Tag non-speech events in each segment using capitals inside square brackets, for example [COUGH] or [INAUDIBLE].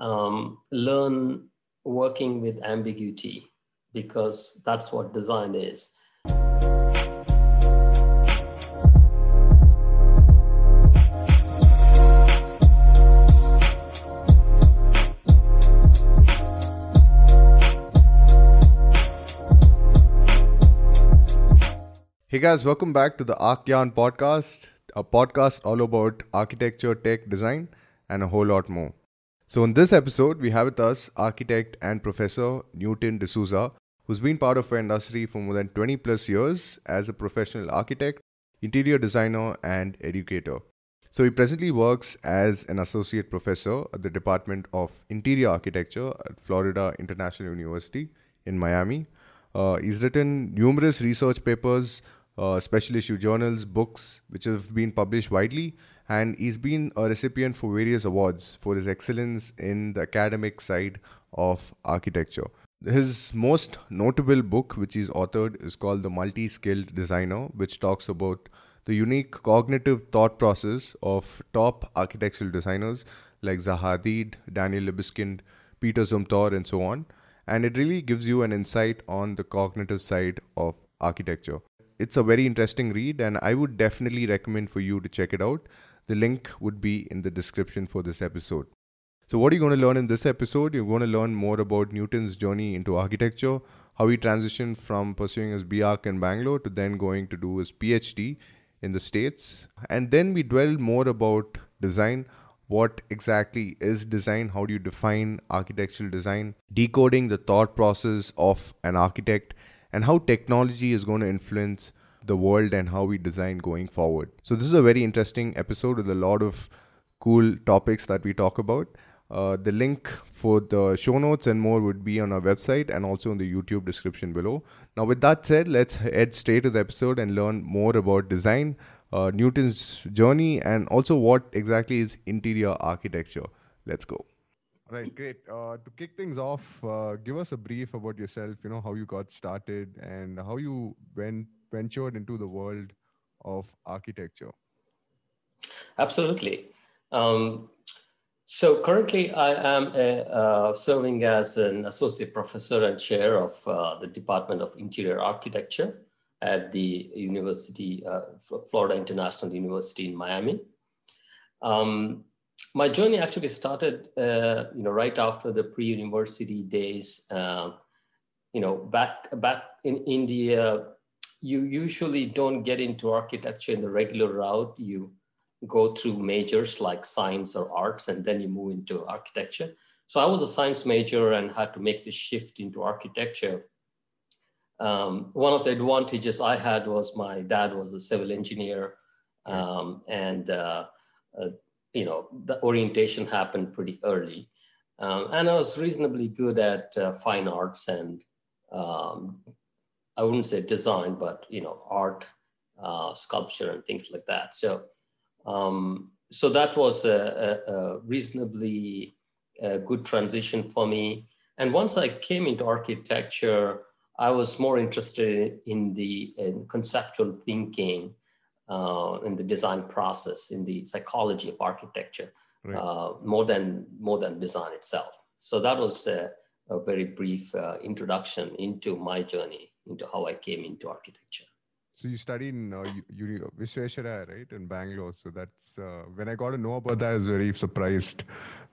um, learn working with ambiguity because that's what design is. Hey guys, welcome back to the Arcyan podcast, a podcast all about architecture, tech, design, and a whole lot more. So, in this episode, we have with us architect and professor Newton D'Souza, who's been part of our industry for more than 20 plus years as a professional architect, interior designer, and educator. So, he presently works as an associate professor at the Department of Interior Architecture at Florida International University in Miami. Uh, he's written numerous research papers uh, special issue journals, books, which have been published widely, and he's been a recipient for various awards for his excellence in the academic side of architecture. His most notable book, which he's authored, is called The Multi Skilled Designer, which talks about the unique cognitive thought process of top architectural designers like Zaha Hadid, Daniel Libeskind, Peter Zumthor, and so on. And it really gives you an insight on the cognitive side of architecture it's a very interesting read, and I would definitely recommend for you to check it out. The link would be in the description for this episode. So, what are you going to learn in this episode? You're going to learn more about Newton's journey into architecture, how he transitioned from pursuing his BArch in Bangalore to then going to do his PhD in the States. And then we dwell more about design. What exactly is design? How do you define architectural design? Decoding the thought process of an architect and how technology is going to influence the world and how we design going forward. So, this is a very interesting episode with a lot of cool topics that we talk about. Uh, the link for the show notes and more would be on our website and also in the YouTube description below. Now, with that said, let's head straight to the episode and learn more about design, uh, Newton's journey, and also what exactly is interior architecture. Let's go. Right, great. Uh, to kick things off, uh, give us a brief about yourself. You know how you got started and how you went ventured into the world of architecture. Absolutely. Um, so currently, I am a, uh, serving as an associate professor and chair of uh, the Department of Interior Architecture at the University, uh, Florida International University in Miami. Um, my journey actually started, uh, you know, right after the pre-university days. Uh, you know, back back in India, you usually don't get into architecture in the regular route. You go through majors like science or arts, and then you move into architecture. So I was a science major and had to make the shift into architecture. Um, one of the advantages I had was my dad was a civil engineer, um, and uh, uh, you know, the orientation happened pretty early. Um, and I was reasonably good at uh, fine arts and um, I wouldn't say design, but you know, art, uh, sculpture, and things like that. So, um, so that was a, a, a reasonably a uh, good transition for me. And once I came into architecture, I was more interested in the in conceptual thinking uh, in the design process, in the psychology of architecture, right. uh, more than more than design itself. So that was a, a very brief uh, introduction into my journey, into how I came into architecture. So you studied in uh, Uni- Visvesvaraya, right, in Bangalore. So that's uh, when I got to know about that, I was very surprised.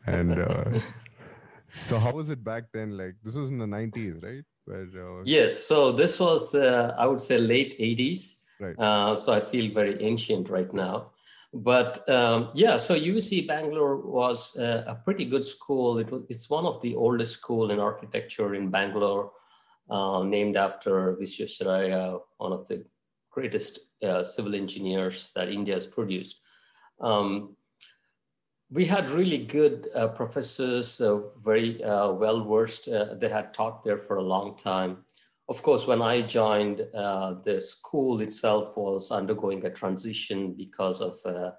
And uh, [LAUGHS] so, how was it back then? Like this was in the '90s, right? Where, uh, yes. So this was, uh, I would say, late '80s. Right. Uh, so I feel very ancient right now. But um, yeah, so UC Bangalore was a, a pretty good school. It was, it's one of the oldest school in architecture in Bangalore, uh, named after Visvesvaraya, one of the greatest uh, civil engineers that India has produced. Um, we had really good uh, professors, uh, very uh, well versed. Uh, they had taught there for a long time of course, when I joined, uh, the school itself was undergoing a transition because of uh,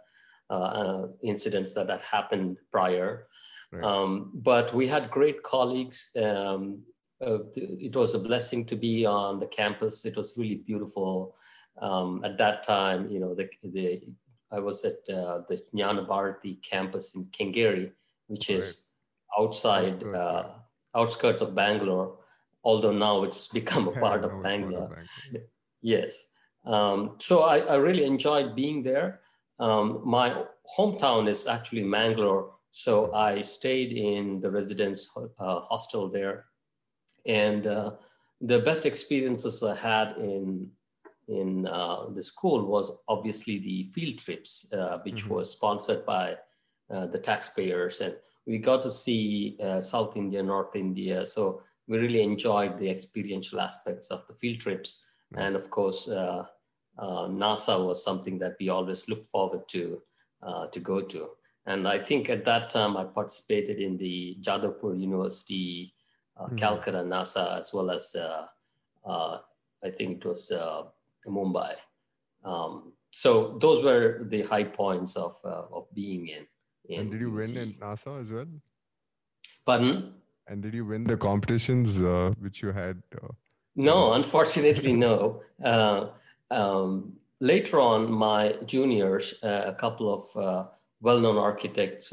uh, uh incidents that had happened prior. Right. Um, but we had great colleagues. Um, uh, it was a blessing to be on the campus. It was really beautiful. Um, at that time, you know, the, the I was at uh, the Jnana Bharati campus in Kengeri, which is outside outskirts, uh, yeah. outskirts of Bangalore, although now it's [LAUGHS] become a [LAUGHS] part of Bangalore. Part of Bangalore. Yes. Um, so I, I, really enjoyed being there. Um, my hometown is actually Mangalore, so I stayed in the residence uh, hostel there, and uh, the best experiences I had in in uh, the school was obviously the field trips, uh, which mm-hmm. was sponsored by uh, the taxpayers, and we got to see uh, South India, North India. So we really enjoyed the experiential aspects of the field trips, nice. and of course, uh, uh, NASA was something that we always looked forward to to go to. And I think at that time I participated in the Jadavpur University, mm-hmm. Calcutta NASA, as well as I think it was Mumbai. Um, so those were the high points of uh, of being in. in and did you win in NASA as well? Pardon? And did you win the competitions uh, which you had? Uh, no, unfortunately, [LAUGHS] no. Uh, um, later on, my juniors, uh, a couple of uh, well-known architects,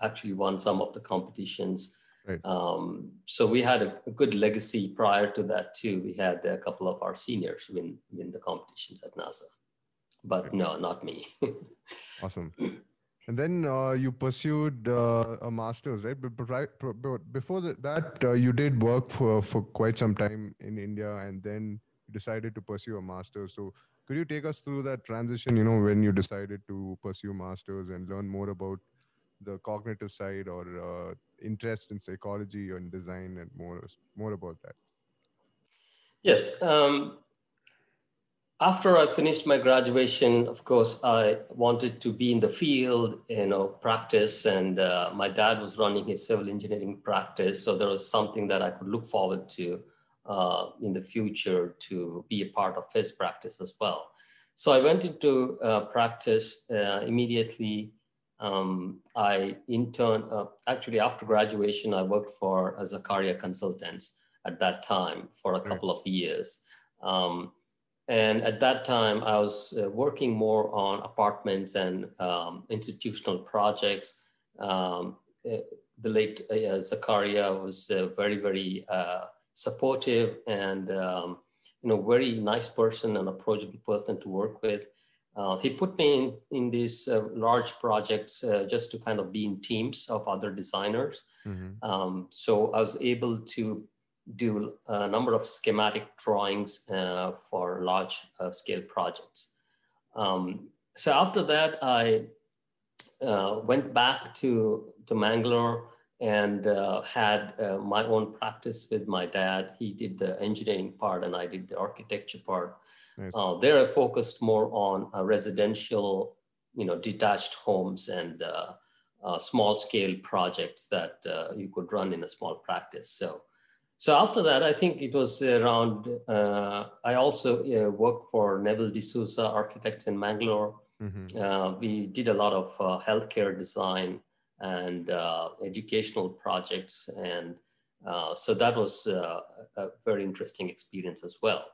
actually won some of the competitions. Right. Um, so we had a, a, good legacy prior to that too. We had a couple of our seniors win win the competitions at NASA, but right. no, not me. [LAUGHS] awesome. And then uh, you pursued uh, a master's, right? But, but before that, uh, you did work for, for quite some time in India and then decided to pursue a master's. So, could you take us through that transition, you know, when you decided to pursue master's and learn more about the cognitive side or uh, interest in psychology and design and more more about that? Yes um, after i finished my graduation of course i wanted to be in the field you know practice and uh, my dad was running his civil engineering practice so there was something that i could look forward to uh, in the future to be a part of his practice as well. So i went into uh, practice uh, immediately um, I interned, uh, actually after graduation, I worked for a Zakaria Consultants at that time for a couple of years. Um, and at that time, I was uh, working more on apartments and um, institutional projects. Um, uh, the late uh, Zakaria was uh, very, very uh, supportive and um, you know very nice person and approachable person to work with. Uh, he put me in, in these uh, large projects uh, just to kind of be in teams of other designers. Mm-hmm. Um, so I was able to do a number of schematic drawings uh, for large uh, scale projects. Um, so after that, I uh, went back to, to Mangalore and had my own practice with my dad. He did the engineering part and I did the architecture part. Nice. Uh, there I focused more on uh, residential, you know, detached homes and uh, uh small scale projects that uh, you could run in a small practice. So, so after that, I think it was around. Uh, I also worked for Neville D'Souza Architects in Mangalore. Mm-hmm. we did a lot of healthcare design and educational projects, and so that was a very interesting experience as well.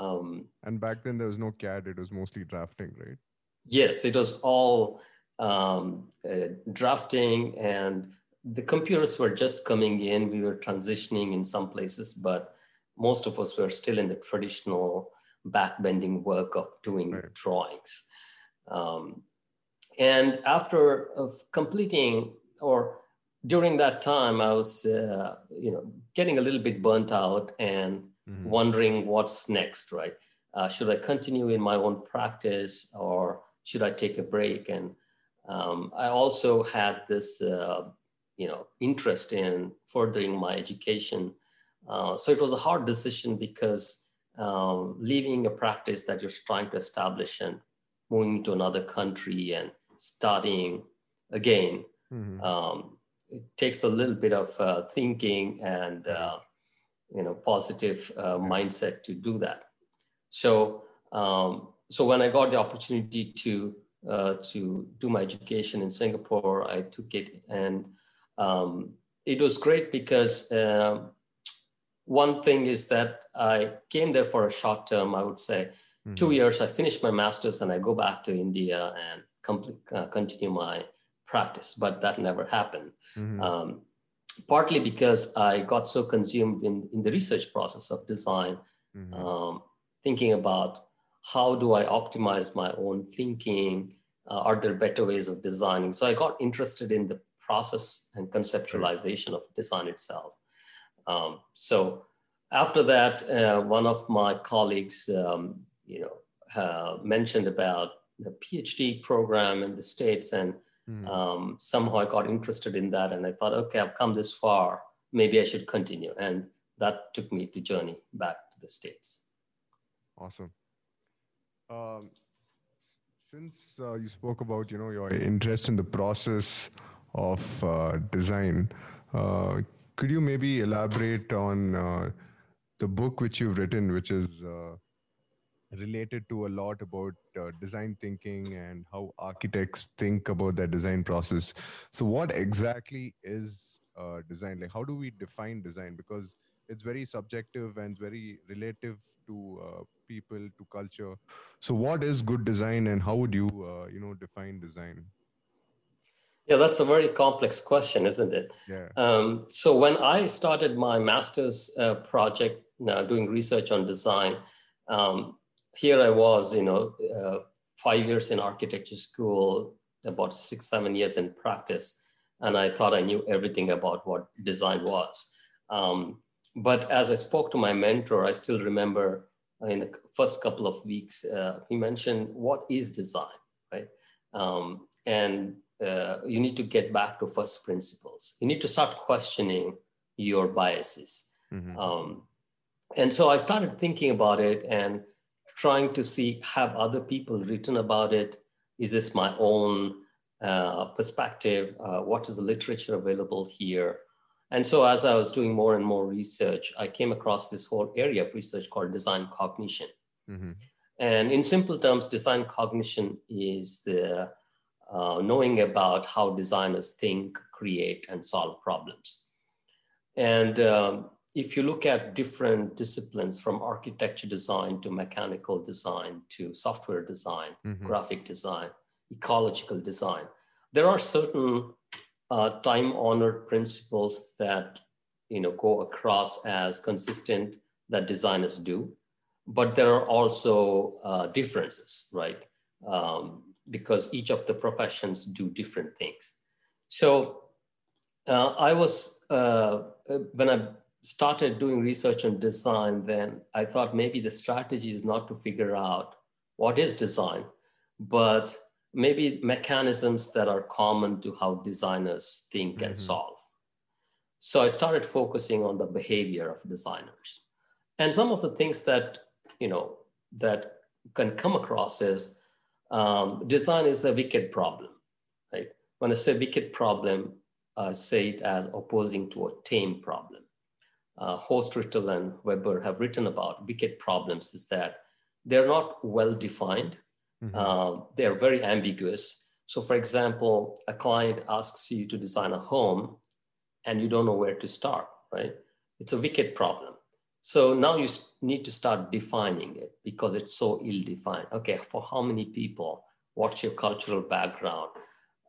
Um, and back then there was no CAD; it was mostly drafting, right? Yes, it was all um, uh, drafting, and the computers were just coming in. We were transitioning in some places, but most of us were still in the traditional backbending work of doing right. drawings. Um, and after of completing or during that time, I was, uh, you know, getting a little bit burnt out and mm-hmm. wondering what's next, right? Uh, should I continue in my own practice or should I take a break? And um, I also had this, uh, you know, interest in furthering my education. Uh, so it was a hard decision because um, leaving a practice that you're trying to establish and moving to another country and studying again, mm-hmm. um, it takes a little bit of uh, thinking and uh, you know positive uh, mindset to do that so um, so when i got the opportunity to uh, to do my education in singapore i took it and um, it was great because uh, one thing is that i came there for a short term i would say mm-hmm. two years i finished my master's and i go back to india and complete, uh, continue my practice, but that never happened. Mm-hmm. Um, partly because I got so consumed in, in the research process of design, mm-hmm. um, thinking about how do I optimize my own thinking? Uh, are there better ways of designing? So I got interested in the process and conceptualization of design itself. Um, so after that, uh, one of my colleagues, um, you know, uh, mentioned about the PhD program in the States and Mm. Um, somehow I got interested in that and I thought, okay, I've come this far. Maybe I should continue. And that took me to journey back to the States. Awesome. Um, since uh, you spoke about, you know, your interest in the process of uh, design, uh, could you maybe elaborate on uh, the book which you've written, which is uh, related to a lot about uh, design thinking and how architects think about their design process. So, what exactly is uh, design? Like, how do we define design? Because it's very subjective and very relative to uh, people, to culture. So, what is good design, and how would you, uh, you know, define design? Yeah, that's a very complex question, isn't it? Yeah. Um, so when I started my master's uh, project, uh, doing research on design, um, here I was, you know, uh, five years in architecture school, about six, seven years in practice. And I thought I knew everything about what design was. Um, but as I spoke to my mentor, I still remember in the first couple of weeks, uh, he mentioned, what is design, right? Um, and uh, you need to get back to first principles. You need to start questioning your biases. Mm-hmm. Um, and so I started thinking about it and trying to see have other people written about it? Is this my own uh, perspective? Uh, what is the literature available here? And so as i was doing more and more research i came across this whole area of research called design cognition. Mm-hmm. and in simple terms design cognition is the uh, knowing about how designers think create and solve problems. And um, if you look at different disciplines from architecture design to mechanical design to software design, mm-hmm. graphic design, ecological design, there are certain uh, time-honored principles that you know go across as consistent that designers do, but there are also uh, differences, right? Um, because each of the professions do different things. So uh, I was uh, when I started doing research on design, then I thought maybe the strategy is not to figure out what is design, but maybe mechanisms that are common to how designers think mm-hmm. and solve. So I started focusing on the behavior of designers. And some of the things that, you know, that can come across is um, design is a wicked problem, right? When I say wicked problem, I say it as opposing to a tame problem uh, Rittel and Webber have written about wicked problems is that they're not well defined. Mm-hmm. Uh, they're very ambiguous. So, for example, a client asks you to design a home and you don't know where to start, right? It's a wicked problem. So now you need to start defining it because it's so ill defined. Okay, for how many people? What's your cultural background?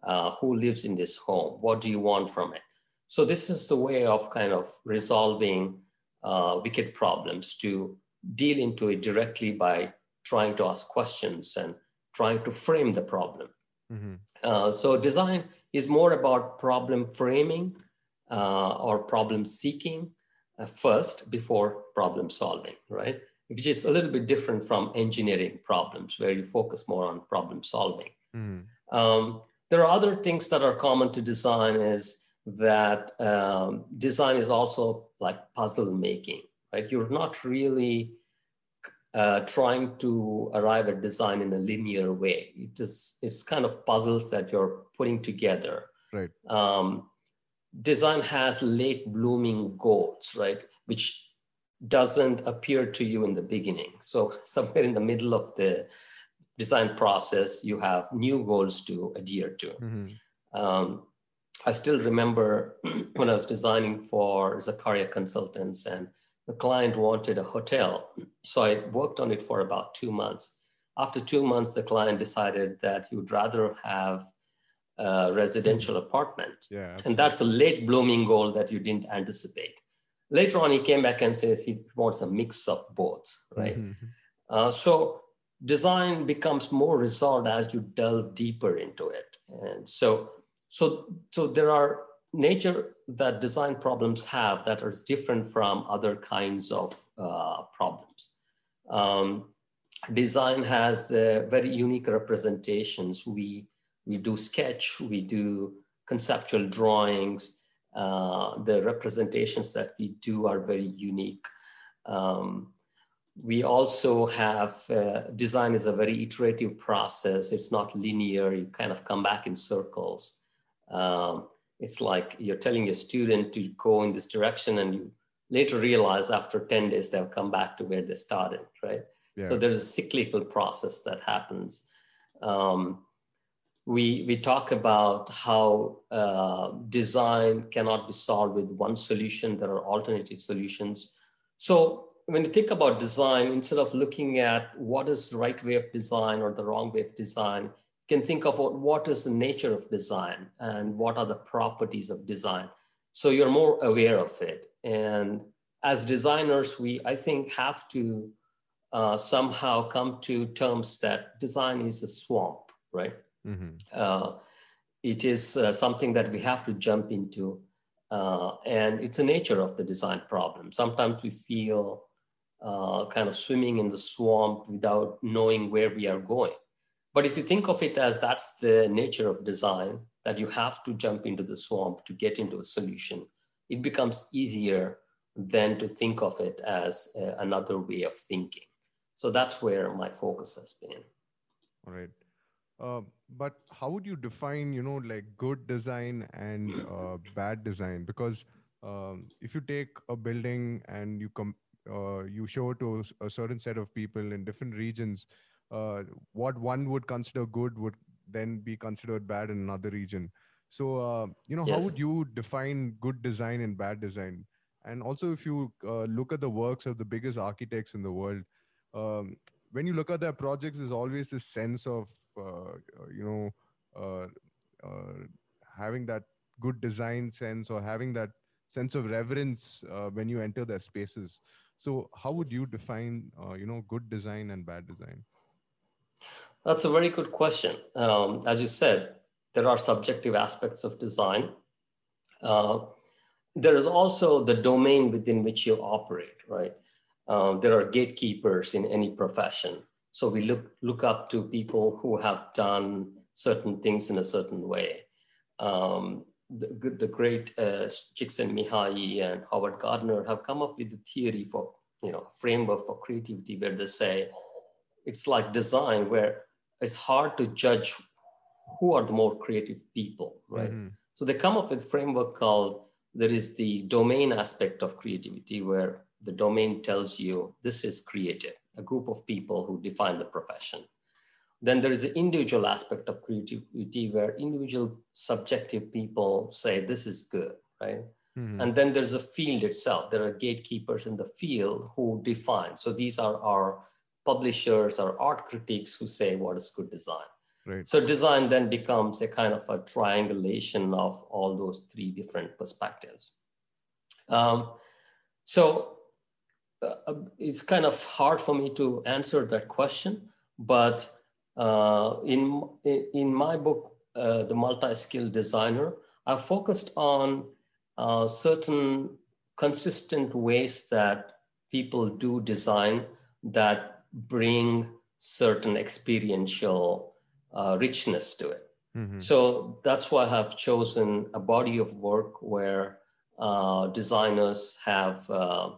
Uh, who lives in this home? What do you want from it? So this is the way of kind of resolving uh, wicked problems to deal into it directly by trying to ask questions and trying to frame the problem. Mm-hmm. Uh, so design is more about problem framing uh, or problem seeking uh, first before problem solving, right? Which is a little bit different from engineering problems where you focus more on problem solving. Mm-hmm. Um, there are other things that are common to design is that um, design is also like puzzle making, right? You're not really uh, trying to arrive at design in a linear way. It is, it's kind of puzzles that you're putting together. Right. Um, design has late blooming goals, right? Which doesn't appear to you in the beginning. So [LAUGHS] somewhere in the middle of the design process, you have new goals to adhere to. Mm-hmm. Um, I still remember [CLEARS THROAT] when I was designing for Zakaria Consultants and the client wanted a hotel. [CLEARS THROAT] So I worked on it for about two months. After two months, the client decided that he would rather have uh, residential apartment. Yeah, absolutely. and that's a late blooming goal that you didn't anticipate. Later on, he came back and says he wants a mix of both, right? Mhm. Uh, so design becomes more resolved as you delve deeper into it. And so, so, so there are nature that design problems have that are different from other kinds of uh, problems. Um, design has uh, very unique representations. We, we do sketch, we do conceptual drawings. Uh, the representations that we do are very unique. Um, we also have uh, design is a very iterative process. It's not linear. You kind of come back in circles. Um, it's like you're telling a student to go in this direction, and you later realize after 10 days they'll come back to where they started, right? Yeah. So there's a cyclical process that happens. Um, we, we talk about how uh, design cannot be solved with one solution. There are alternative solutions. So when you think about design, instead of looking at what is the right way of design or the wrong way of design, can think of what, is the nature of design and what are the properties of design. So you're more aware of it. And as designers, we, I think, have to uh, somehow come to terms that design is a swamp, right? Mhm. Uh, it is uh, something that we have to jump into. Uh, and it's a nature of the design problem. Sometimes we feel uh, kind of swimming in the swamp without knowing where we are going. But if you think of it as that's the nature of design, that you have to jump into the swamp to get into a solution, it becomes easier than to think of it as uh, another way of thinking. So that's where my focus has been. All right. Uh, but how would you define, you know, like good design and uh, bad design? Because um, if you take a building and you come, uh, you show it to a certain set of people in different regions, uh, what one would consider good would then be considered bad in another region. So, uh, you know, how would you define good design and bad design? And also, if you uh, look at the works of the biggest architects in the world, um, when you look at their projects, there's always this sense of, uh, uh, you know, uh, uh, having that good design sense or having that sense of reverence uh, when you enter their spaces. So, how would you define, uh, you know, good design and bad design? That's a very good question. Um, as you said, there are subjective aspects of design. Uh, there is also the domain within which you operate, right? Uh, there are gatekeepers in any profession. So we look, look up to people who have done certain things in a certain way. Um, the, the great uh, Csikszentmihalyi and Howard Gardner have come up with a theory for, you know, framework for creativity where they say it's like design where it's hard to judge who are the more creative people, right? Mhm. So they come up with framework called there is the domain aspect of creativity where the domain tells you this is creative, a group of people who define the profession. Then there is the individual aspect of creativity where individual subjective people say this is good, right? Mhm. And then there's a field itself. There are gatekeepers in the field who define. So these are our publishers, or art critics who say what is good design. Right. So design then becomes a kind of a triangulation of all those three different perspectives. Um, so uh, it's kind of hard for me to answer that question, but uh, in, in my book, uh, The Multi-Skilled Designer, I focused on uh, certain consistent ways that people do design that bring certain experiential uh, richness to it. Mhm. So that's why I have chosen a body of work where uh, designers have uh,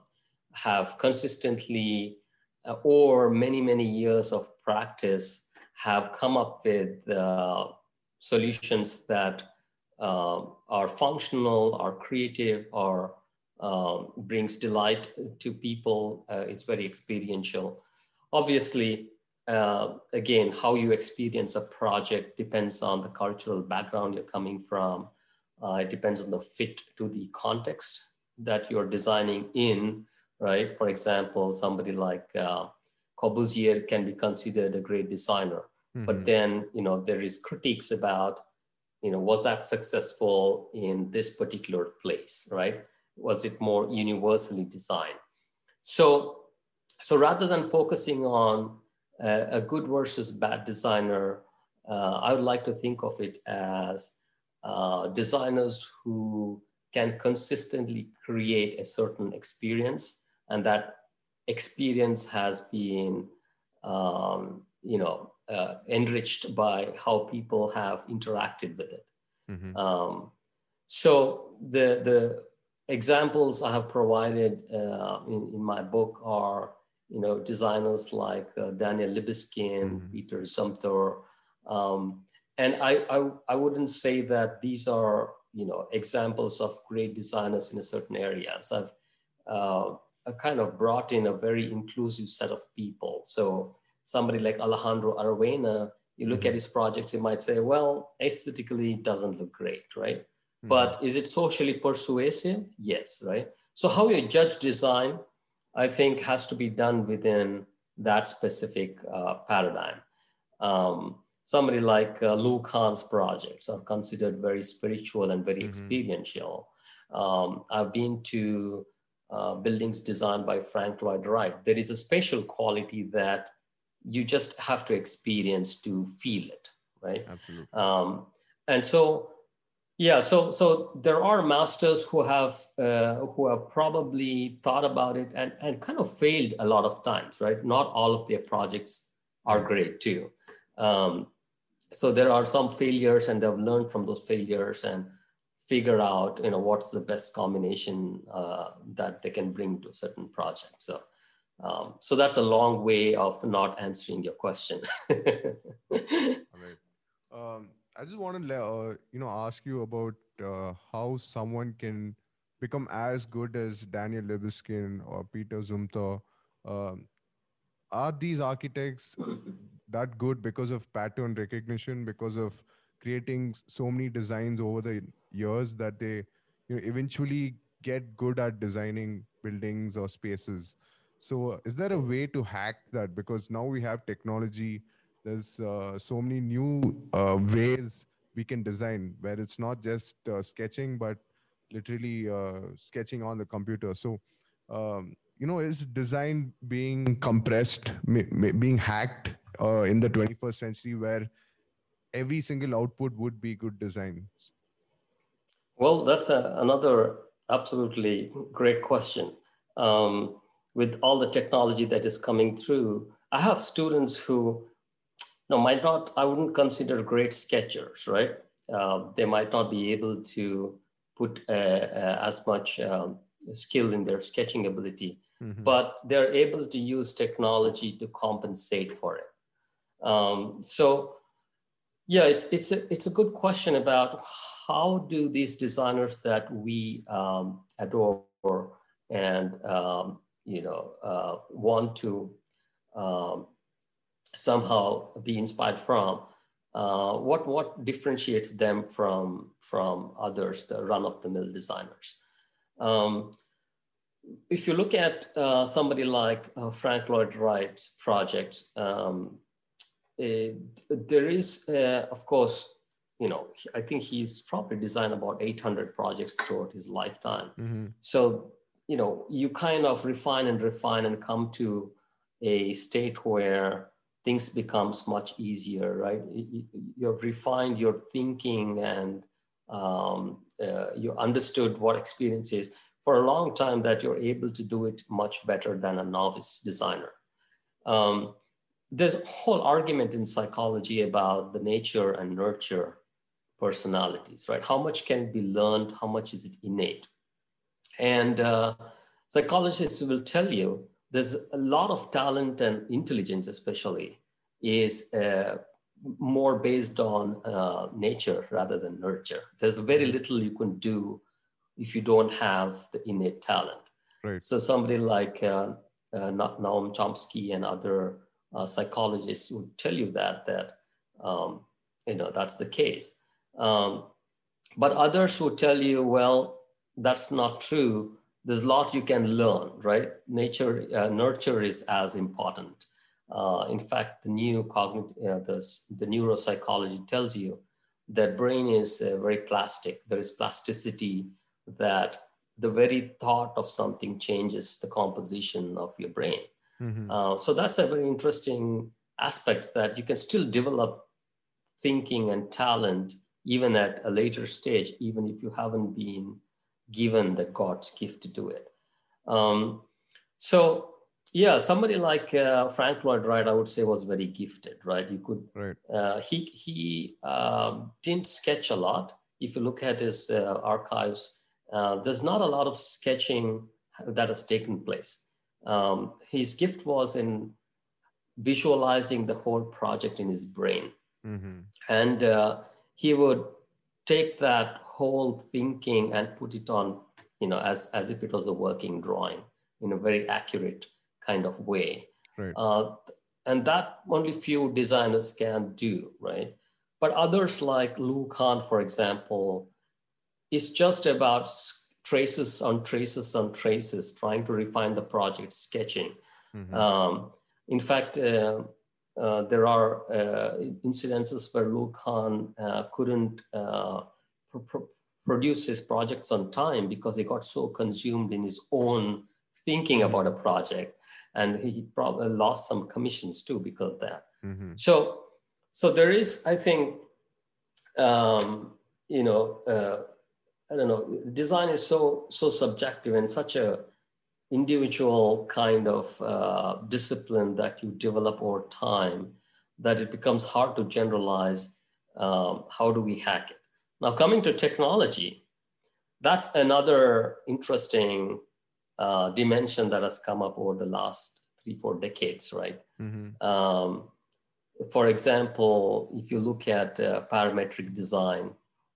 have consistently uh, or many many years of practice have come up with uh, solutions that uh, are functional, are creative, or um, brings delight to people. Uh, is very experiential. Obviously, uh, again, how you experience a project depends on the cultural background you're coming from. Uh, it depends on the fit to the context that you're designing in, right? For example, somebody like uh, Corbusier can be considered a great designer, Mhm. but then you know there is critiques about you know, was that successful in this particular place, right? Was it more universally designed? So, so rather than focusing on uh, a good versus bad designer, uh, I would like to think of it as uh, designers who can consistently create a certain experience, and that experience has been, um, you know, uh, enriched by how people have interacted with it. Mm-hmm. Um, so the the examples I have provided uh, in, in my book are, you know, designers like uh, Daniel Libeskind, mm-hmm. Peter Zumthor, um, and I, I I wouldn't say that these are you know examples of great designers in a certain areas. I've uh, kind of brought in a very inclusive set of people. So somebody like Alejandro Aravena, you look mm-hmm. at his projects, you might say, well, aesthetically it doesn't look great, right? Mm-hmm. But is it socially persuasive? Yes, right? So how you judge design, I think, has to be done within that specific uh, paradigm. Um, somebody like uh, Lou Kahn's projects are considered very spiritual and very mm-hmm. experiential. Um, I've been to uh, buildings designed by Frank Lloyd Wright. There is a special quality that you just have to experience to feel it, right? Absolutely. Um, and so, yeah, so so there are masters who have uh, who have probably thought about it and and kind of failed a lot of times, right? Not all of their projects are great too. Um, so there are some failures and they've learned from those failures and figure out you know what's the best combination uh, that they can bring to a certain project so um, so that's a long way of not answering your question [LAUGHS] um, i just want to uh, you know ask you about uh, how someone can become as good as daniel libeskind or peter zumthor um, are these architects that good because of pattern recognition because of creating so many designs over the years that they you know eventually get good at designing buildings or spaces? So uh, is there a way to hack that? Because now we have technology there's uh, so many new uh, ways we can design where it's not just uh, sketching but literally uh, sketching on the computer. So um, you know is design being compressed being hacked uh, in the 21st century where every single output would be good design? Well that's a, another absolutely great question. Um, with all the technology that is coming through i have students who no might not i wouldn't consider great sketchers right uh, they might not be able to put uh, uh, as much um, skill in their sketching ability mm-hmm. but they're able to use technology to compensate for it um, so yeah, it's it's a it's a good question about how do these designers that we um, adore and um, you know uh, want to um, somehow be inspired from uh, what what differentiates them from from others, the run of the mill designers. Um, if you look at uh, somebody like uh, Frank Lloyd Wright's project, um, uh, there is, uh, of course, you know, I think he's probably designed about 800 projects throughout his lifetime. Mm-hmm. So, you know, you kind of refine and refine and come to a state where things becomes much easier, right? You have refined your thinking and um, uh, you understood what experience is for a long time that you're able to do it much better than a novice designer. Um, there's a whole argument in psychology about the nature and nurture personalities, right? How much can be learned? How much is it innate? And uh, psychologists will tell you there's a lot of talent and intelligence, especially, is uh, more based on uh, nature rather than nurture. There's very little you can do if you don't have the innate talent. Right. So somebody like uh, uh, Noam Chomsky and other uh, psychologists would tell you that that um, you know that's the case. Um, but others would tell you, well, that's not true. There's a lot you can learn, right? Nature, uh, nurture is as important. Uh, in fact, the new cognitive, uh, the, the neuropsychology tells you that brain is uh, very plastic. There is plasticity that the very thought of something changes the composition of your brain. Mm-hmm. Uh, so that's a very interesting aspect that you can still develop thinking and talent even at a later stage, even if you haven't been given the God's gift to do it. Um, so yeah, somebody like uh, Frank Lloyd Wright, I would say, was very gifted. Right, you could. Right. Uh, he he um, didn't sketch a lot. If you look at his uh, archives, uh, there's not a lot of sketching that has taken place. Um, his gift was in visualizing the whole project in his brain, mm-hmm. and uh, he would take that whole thinking and put it on, you know, as as if it was a working drawing in a very accurate kind of way. Right. Uh, and that only few designers can do, right? But others like Lou Kahn, for example, is just about traces on traces on traces, trying to refine the project, sketching. Mm-hmm. Um, in fact, uh, uh, there are uh, incidences where Lou Kahn uh, couldn't uh, pr- pr- produce his projects on time because he got so consumed in his own thinking about a project and he probably lost some commissions too because of that. Mm-hmm. So, so there is, I think, um, you know, uh, I don't know, design is so so subjective and such a individual kind of uh, discipline that you develop over time that it becomes hard to generalize. Um, how do we hack it? Now, coming to technology, that's another interesting uh, dimension that has come up over the last three, four decades, right? Mm-hmm. Um, for example, if you look at uh, parametric design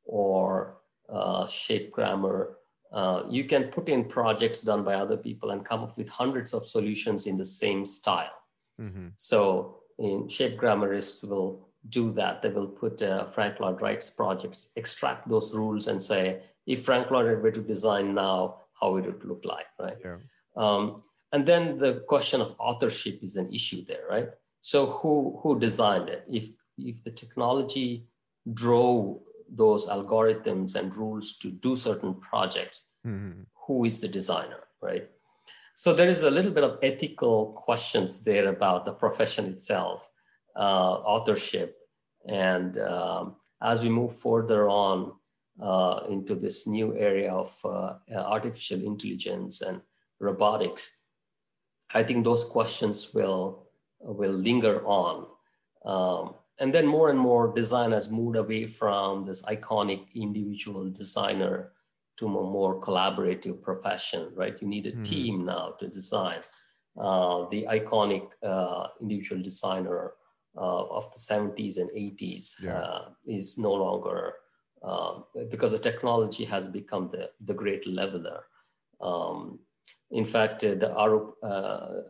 or uh, shape grammar, uh, you can put in projects done by other people and come up with hundreds of solutions in the same style. Mm-hmm. So, in shape grammarists will do that. They will put uh, Frank Lloyd Wright's projects, extract those rules, and say, if Frank Lloyd Wright were to design now, how would it look like, right? Yeah. Um, and then the question of authorship is an issue there, right? So who who designed it? If if the technology drove those algorithms and rules to do certain projects, mm-hmm. who is the designer, right? So there is a little bit of ethical questions there about the profession itself, authorship, and um, as we move further on, uh, into this new area of uh, artificial intelligence and robotics, I think those questions will will linger on. Um, and then more and more design has moved away from this iconic individual designer to a more collaborative profession, right? You need a mm-hmm. team now to design. Uh, the iconic uh, individual designer uh, of the 70s and 80s yeah. Uh, is no longer um, because the technology has become the, the great leveler. Um, in fact, uh, the Arup, uh,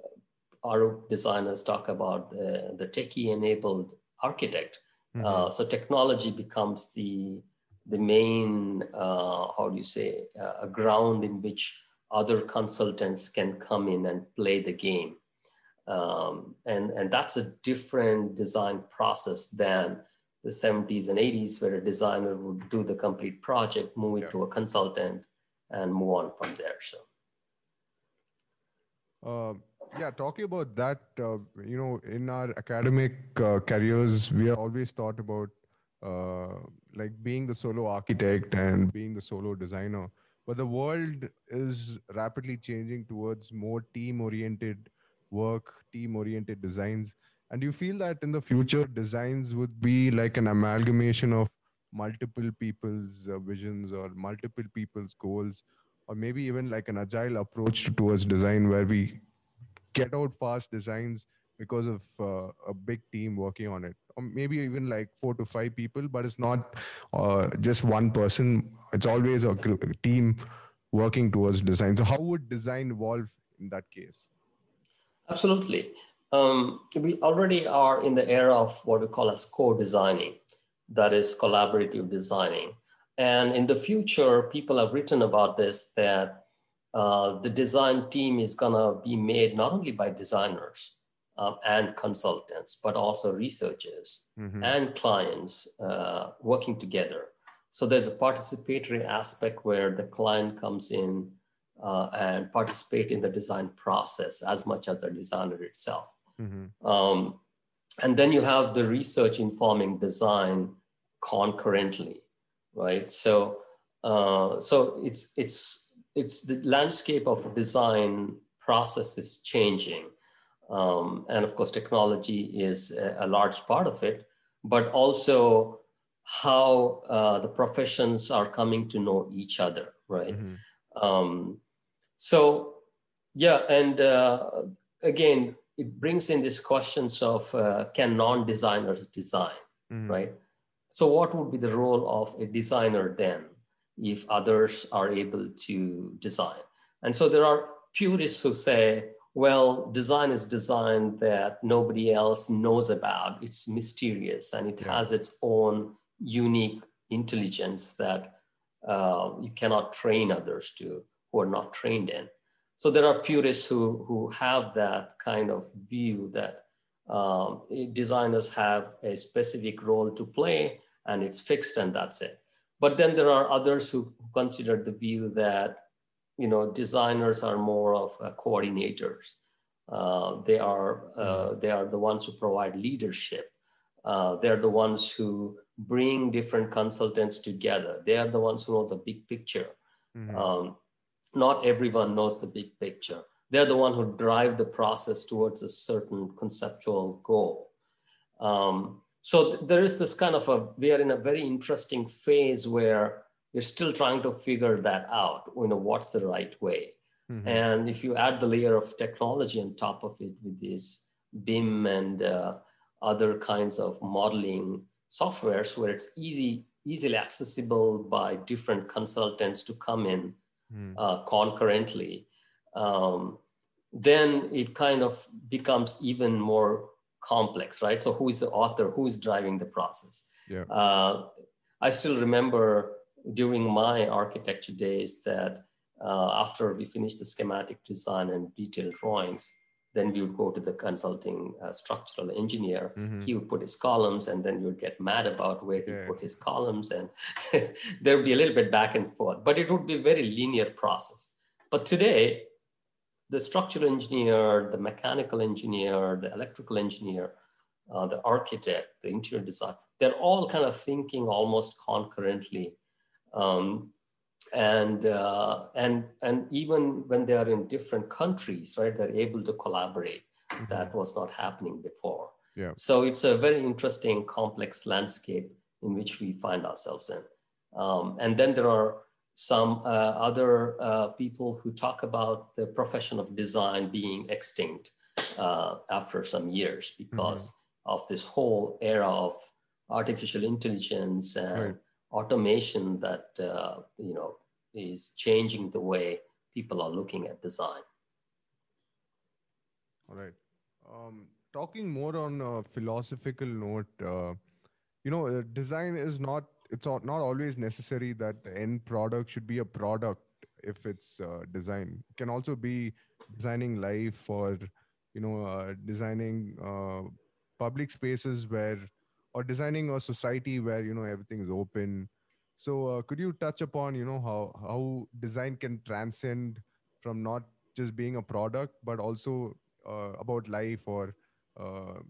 Arup designers talk about the, the techie-enabled architect. Mm-hmm. Uh, so technology becomes the, the main, uh, how do you say, uh, a ground in which other consultants can come in and play the game. Um, and, and that's a different design process than the 70s and 80s where a designer would do the complete project move it yeah. to a consultant and move on from there so uh, yeah talking about that uh, you know in our academic uh, careers we are always thought about uh, like being the solo architect and being the solo designer but the world is rapidly changing towards more team oriented work team oriented designs. And do you feel that in the future, designs would be like an amalgamation of multiple people's uh, visions or multiple people's goals, or maybe even like an agile approach towards design where we get out fast designs because of uh, a big team working on it? Or maybe even like four to five people but it's not uh, just one person. It's always a team working towards design. So how would design evolve in that case absolutely um, we already are in the era of what we call as co-designing, that is collaborative designing. And in the future, people have written about this that uh, the design team is gonna be made not only by designers, um, and consultants, but also researchers Mhm. and clients uh, working together. So there's a participatory aspect where the client comes in uh, and participate in the design process as much as the designer itself. Mhm. Um, and then you have the research informing design concurrently, right? So, uh, so it's it's it's the landscape of design process is changing, um, and of course, technology is a, a large part of it, but also how uh, the professions are coming to know each other, right? Mhm. Um, so, yeah, and uh, again, it brings in these questions of uh, can non-designers design, Mhm. right? So, what would be the role of a designer then, if others are able to design? And so there are purists who say, well, design is design that nobody else knows about. It's mysterious and it Yeah. has its own unique intelligence that uh, you cannot train others to who are not trained in. So there are purists who, who have that kind of view that um, designers have a specific role to play and it's fixed and that's it. But then there are others who consider the view that you know designers are more of uh, coordinators. Uh, they are uh, they are the ones who provide leadership. Uh, they're the ones who bring different consultants together. They are the ones who know the big picture. Mhm. Um, not everyone knows the big picture. They're the one who drive the process towards a certain conceptual goal. Um, so th- there is this kind of a we are in a very interesting phase where we're still trying to figure that out. You know what's the right way. Mhm. And if you add the layer of technology on top of it with this BIM and uh, other kinds of modeling softwares where it's easy, easily accessible by different consultants to come in Mhm. uh, concurrently, um, then it kind of becomes even more complex, right? So who is the author? Who is driving the process? Yeah. Uh, I still remember during my architecture days that uh, after we finished the schematic design and detailed drawings, then we would go to the consulting uh, structural engineer. Mhm. He would put his columns, and then you would get mad about where he Yeah. put his columns, and [LAUGHS] there would be a little bit back and forth. But it would be a very linear process. But today, the structural engineer, the mechanical engineer, the electrical engineer, uh, the architect, the interior design, they're all kind of thinking almost concurrently. Um, and uh, and and even when they are in different countries, right, they're able to collaborate. That was not happening before. Yeah. So it's a very interesting, complex landscape in which we find ourselves in. Um, and then there are some uh, other uh, people who talk about the profession of design being extinct uh, after some years because of this whole era of artificial intelligence and Right. automation that uh, you know is changing the way people are looking at design. All right. Um, talking more on a philosophical note, uh, you know, uh, design is not, it's not always necessary that the end product should be a product if it's uh, design. It can also be designing life or, you know, uh, designing uh, public spaces where, or designing a society where, you know, everything is open. So uh, could you touch upon, you know, how, how design can transcend from not just being a product, but also uh, about life or uh,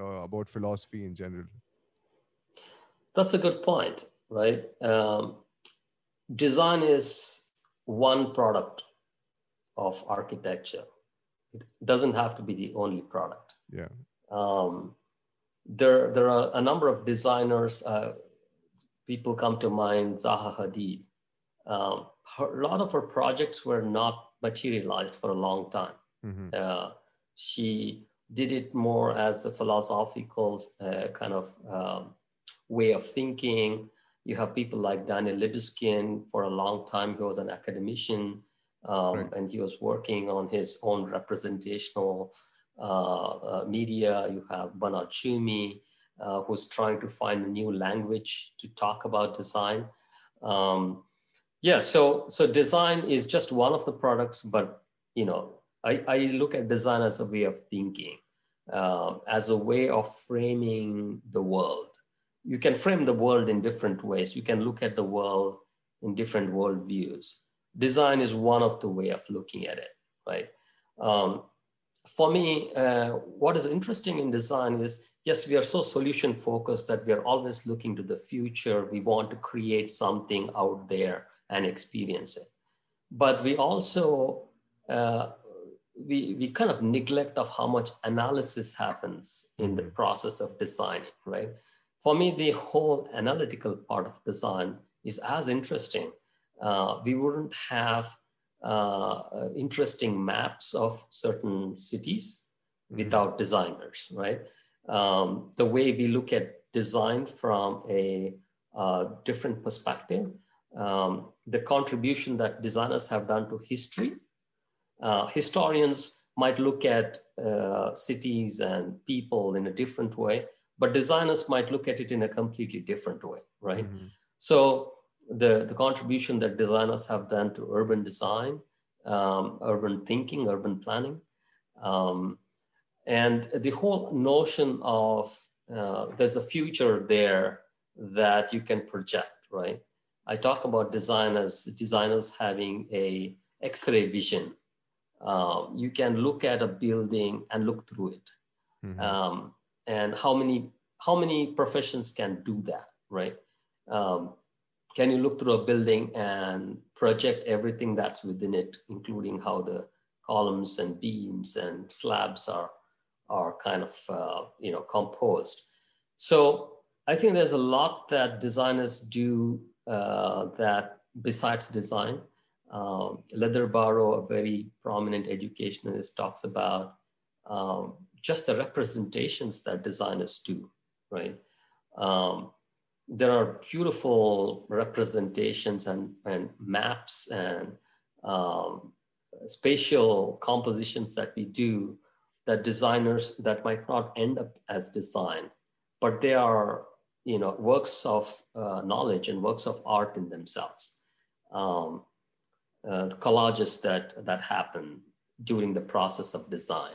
uh, about philosophy in general. That's a good point, right? Um, design is one product of architecture. It doesn't have to be the only product. Yeah. Um, there, there are a number of designers. Uh, people come to mind. Zaha Hadid. Um, her, a lot of her projects were not materialized for a long time. Mhm. Uh, she did it more as a philosophical uh, kind of um, way of thinking. You have people like Daniel Libeskind. For a long time, he was an academician, um, Right. and he was working on his own representational uh, uh, media. You have Bernard Tschumi, uh, who's trying to find a new language to talk about design. Um, yeah, so so design is just one of the products, but you know, I, I look at design as a way of thinking. uh, as a way of framing the world. You can frame the world in different ways. You can look at the world in different world views. Design is one of the way of looking at it, right? Um, for me, uh, what is interesting in design is yes, we are so solution focused that we are always looking to the future. We want to create something out there and experience it. But we also uh, we, we kind of neglect of how much analysis happens in the mm-hmm. process of designing, right? For me, the whole analytical part of design is as interesting. Uh, we wouldn't have uh, interesting maps of certain cities mm-hmm. without designers, right? Um, the way we look at design from a uh, different perspective, um, the contribution that designers have done to history uh, historians might look at uh, cities and people in a different way, but designers might look at it in a completely different way, right? Mm-hmm. So the, the contribution that designers have done to urban design, um, urban thinking, urban planning, um, and the whole notion of uh, there's a future there that you can project, right? I talk about designers, designers having a X-ray vision um, you can look at a building and look through it. Mm-hmm. Um, and how many how many professions can do that, right? Um, can you look through a building and project everything that's within it, including how the columns and beams and slabs are are kind of uh, you know composed? So I think there's a lot that designers do uh, that besides design um, Leatherbarrow, a very prominent educationalist, talks about um, just the representations that designers do, right? Um, there are beautiful representations and, and maps and um, spatial compositions that we do that designers that might not end up as design, but they are you know works of uh, knowledge and works of art in themselves. Um, uh, the collages that, that happen during the process of design.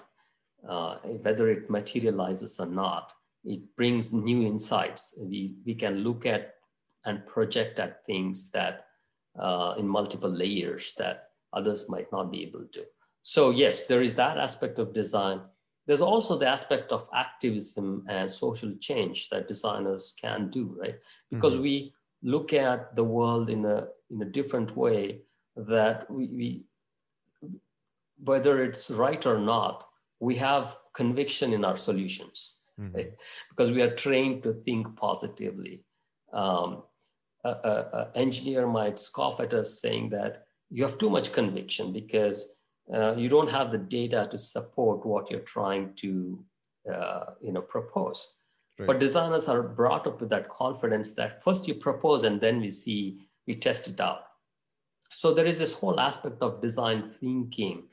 Uh, whether it materializes or not, it brings new insights. We, we can look at and project at things that uh, in multiple layers that others might not be able to. So yes, there is that aspect of design. There's also the aspect of activism and social change that designers can do, right? Because mm-hmm. we look at the world in a, in a different way that we, we, whether it's right or not, we have conviction in our solutions mm-hmm. right? because we are trained to think positively. Um, a, a, a, engineer might scoff at us saying that you have too much conviction because uh, you don't have the data to support what you're trying to uh, you know propose. Right. But designers are brought up with that confidence that first you propose and then we see we test it out. So there is this whole aspect of design thinking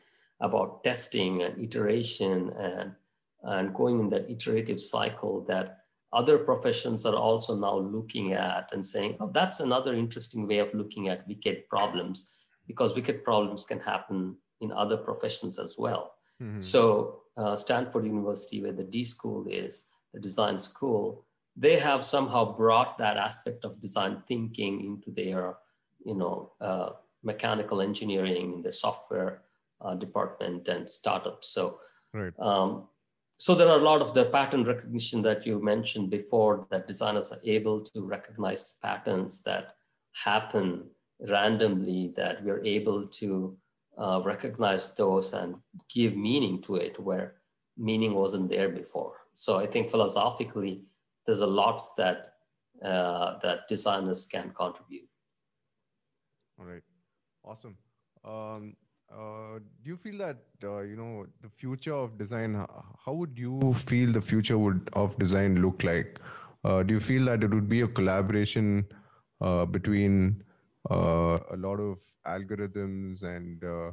about testing and iteration and, and going in that iterative cycle that other professions are also now looking at and saying, oh, that's another interesting way of looking at wicked problems because wicked problems can happen in other professions as well. Mm-hmm. So uh, Stanford University, where the D school is, the design school, they have somehow brought that aspect of design thinking into their, you know, uh, mechanical engineering in the software uh, department and startups. So, right. um, so there are a lot of the pattern recognition that you mentioned before that designers are able to recognize patterns that happen randomly that we're able to uh, recognize those and give meaning to it where meaning wasn't there before. So I think philosophically, there's a lot that uh, that designers can contribute. All right. Awesome. Um, uh, do you feel that uh, you know the future of design? How would you feel the future would of design look like? Uh, do you feel that it would be a collaboration uh, between a lot of algorithms and uh,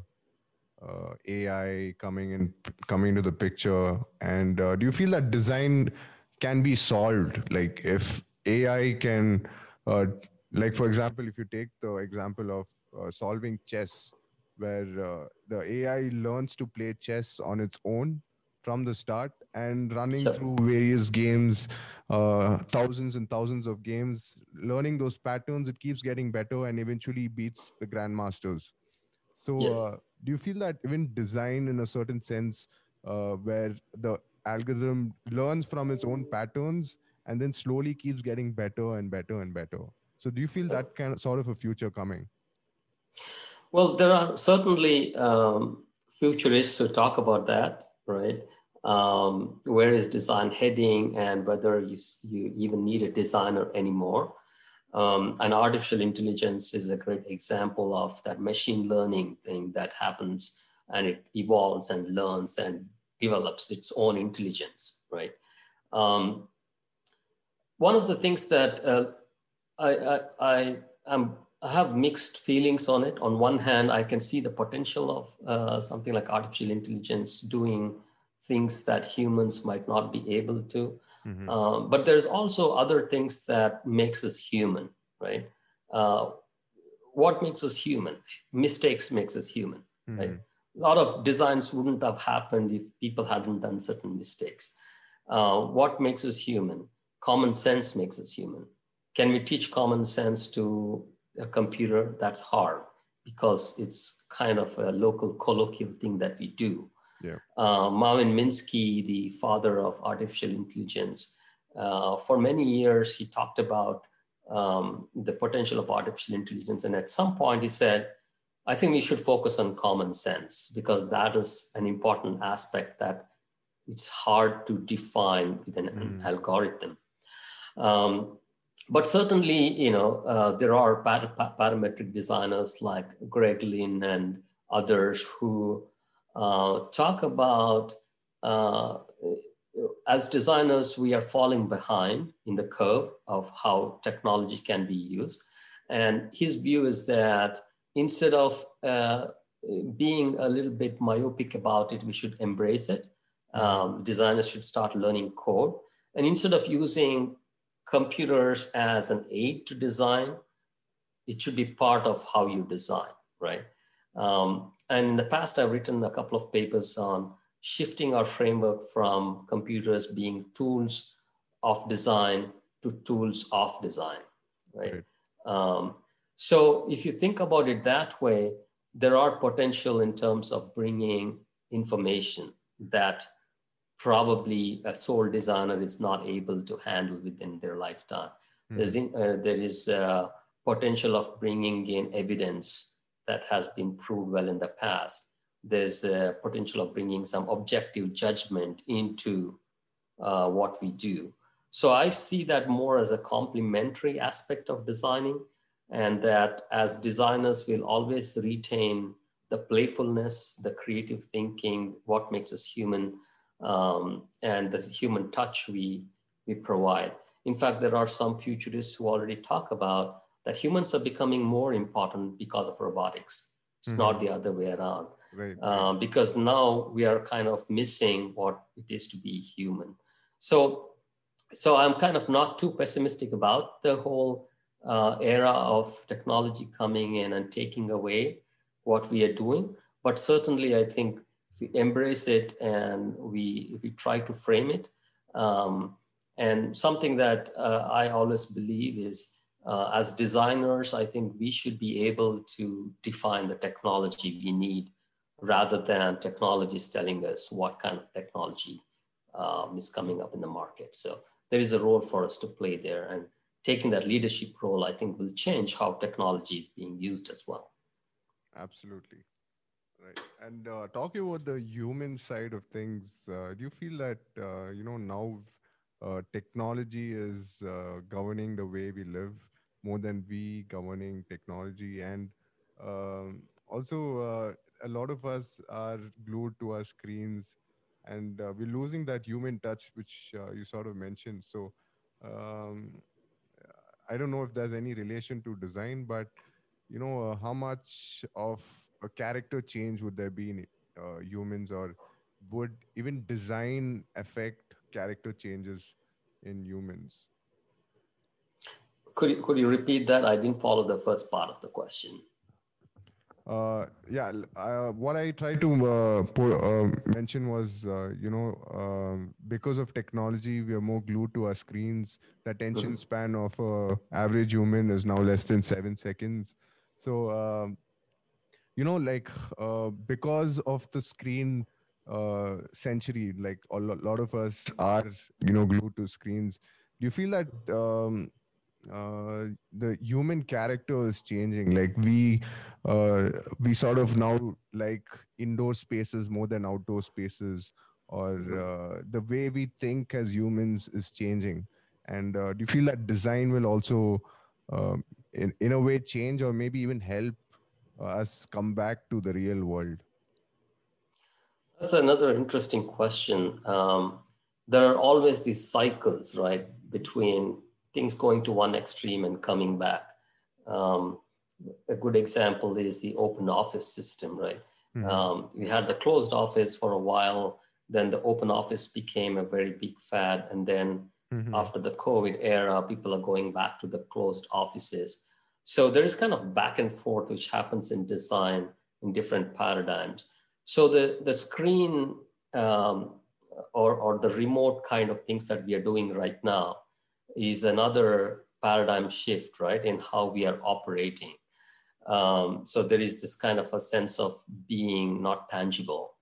AI coming in, coming to the picture? And do you feel that design can be solved? Like if AI can, like for example, if you take the example of uh, solving chess, where uh, the AI learns to play chess on its own from the start and running sure. through various games uh, thousands and thousands of games learning those patterns it keeps getting better and eventually beats the grandmasters so yes. uh, do you feel that even design in a certain sense uh, where the algorithm learns from its own patterns and then slowly keeps getting better and better and better so do you feel that kind of sort of a future coming well there are certainly um, futurists who talk about that right um, where is design heading and whether you, you even need a designer anymore um, and artificial intelligence is a great example of that machine learning thing that happens and it evolves and learns and develops its own intelligence, right? Um, one of the things that uh, I, I, I, am, I have mixed feelings on it. On one hand, I can see the potential of uh, something like artificial intelligence doing things that humans might not be able to. Mm-hmm. Um, but there's also other things that makes us human, right? Uh, what makes us human? Mistakes makes us human, mm-hmm. right? A lot of designs wouldn't have happened if people hadn't done certain mistakes. Uh, what makes us human? Common sense makes us human. Can we teach common sense to a computer? That's hard because it's kind of a local colloquial thing that we do. Yeah. Uh, Marvin Minsky, the father of artificial intelligence, uh, for many years he talked about um, the potential of artificial intelligence. And at some point he said, I think we should focus on common sense because that is an important aspect that it's hard to define with an, mm. algorithm. Um, but certainly, you know, uh, there are parametric designers like Greg Lynn and others who talk about uh, as designers, we are falling behind in the curve of how technology can be used. And his view is that instead of uh, being a little bit myopic about it, we should embrace it. Um, designers should start learning code. And instead of using computers as an aid to design, it should be part of how you design, right? Um, and in the past, I've written a couple of papers on shifting our framework from computers being tools of design to tools of design, right? right. Um, so if you think about it that way, there are potential in terms of bringing information that probably a sole designer is not able to handle within their lifetime. Mm. There's in, uh, there is uh, potential of bringing in evidence that has been proved well in the past. There's a potential of bringing some objective judgment into uh, what we do. So I see that more as a complementary aspect of designing, and that as designers, we'll always retain the playfulness, the creative thinking, what makes us human, um, and the human touch we, we provide. In fact, there are some futurists who already talk about that humans are becoming more important because of robotics. It's mm-hmm. not the other way around. Right, um, because now we are kind of missing what it is to be human. So, so I'm kind of not too pessimistic about the whole uh, era of technology coming in and taking away what we are doing. But certainly, I think if we embrace it and we if we try to frame it, um, and something that uh, I always believe is uh, as designers, I think we should be able to define the technology we need rather than technologies telling us what kind of technology um, is coming up in the market. So there is a role for us to play there. And taking that leadership role, I think, will change how technology is being used as well. Absolutely. Right. And uh, talking about the human side of things, uh, do you feel that, uh, you know, now uh, technology is uh, governing the way we live more than we governing technology. And um, also uh, a lot of us are glued to our screens and uh, we're losing that human touch which uh, you sort of mentioned. So um, i don't know if there's any relation to design but you know uh, how much of a character change would there be in uh, humans or would even design affect character changes in humans could you, could you repeat that? I didn't follow the first part of the question. uh, yeah, uh, what I tried to uh, po- uh, mention was, uh, you know, um, because of technology, we are more glued to our screens. The attention mm-hmm. span of a average human is now less than seven seconds. So, um, you know, like uh, because of the screen century, like a lot of us are, you know, glued to screens. Do you feel that? Um, uh, the human character is changing. Like we uh, we sort of now like indoor spaces more than outdoor spaces or uh, the way we think as humans is changing. And uh, do you feel that design will also um, in, in a way change or maybe even help us come back to the real world? That's another interesting question. Um, there are always these cycles right between things going to one extreme and coming back. Um, a good example is the open office system, right? Mm-hmm. Um, we had the closed office for a while, then the open office became a very big fad. And then mm-hmm. after the COVID era, people are going back to the closed offices. So there is kind of back and forth which happens in design in different paradigms. So the, the screen um, or, or the remote kind of things that we are doing right now is another paradigm shift, right, in how we are operating. Um, so there is this kind of a sense of being not tangible.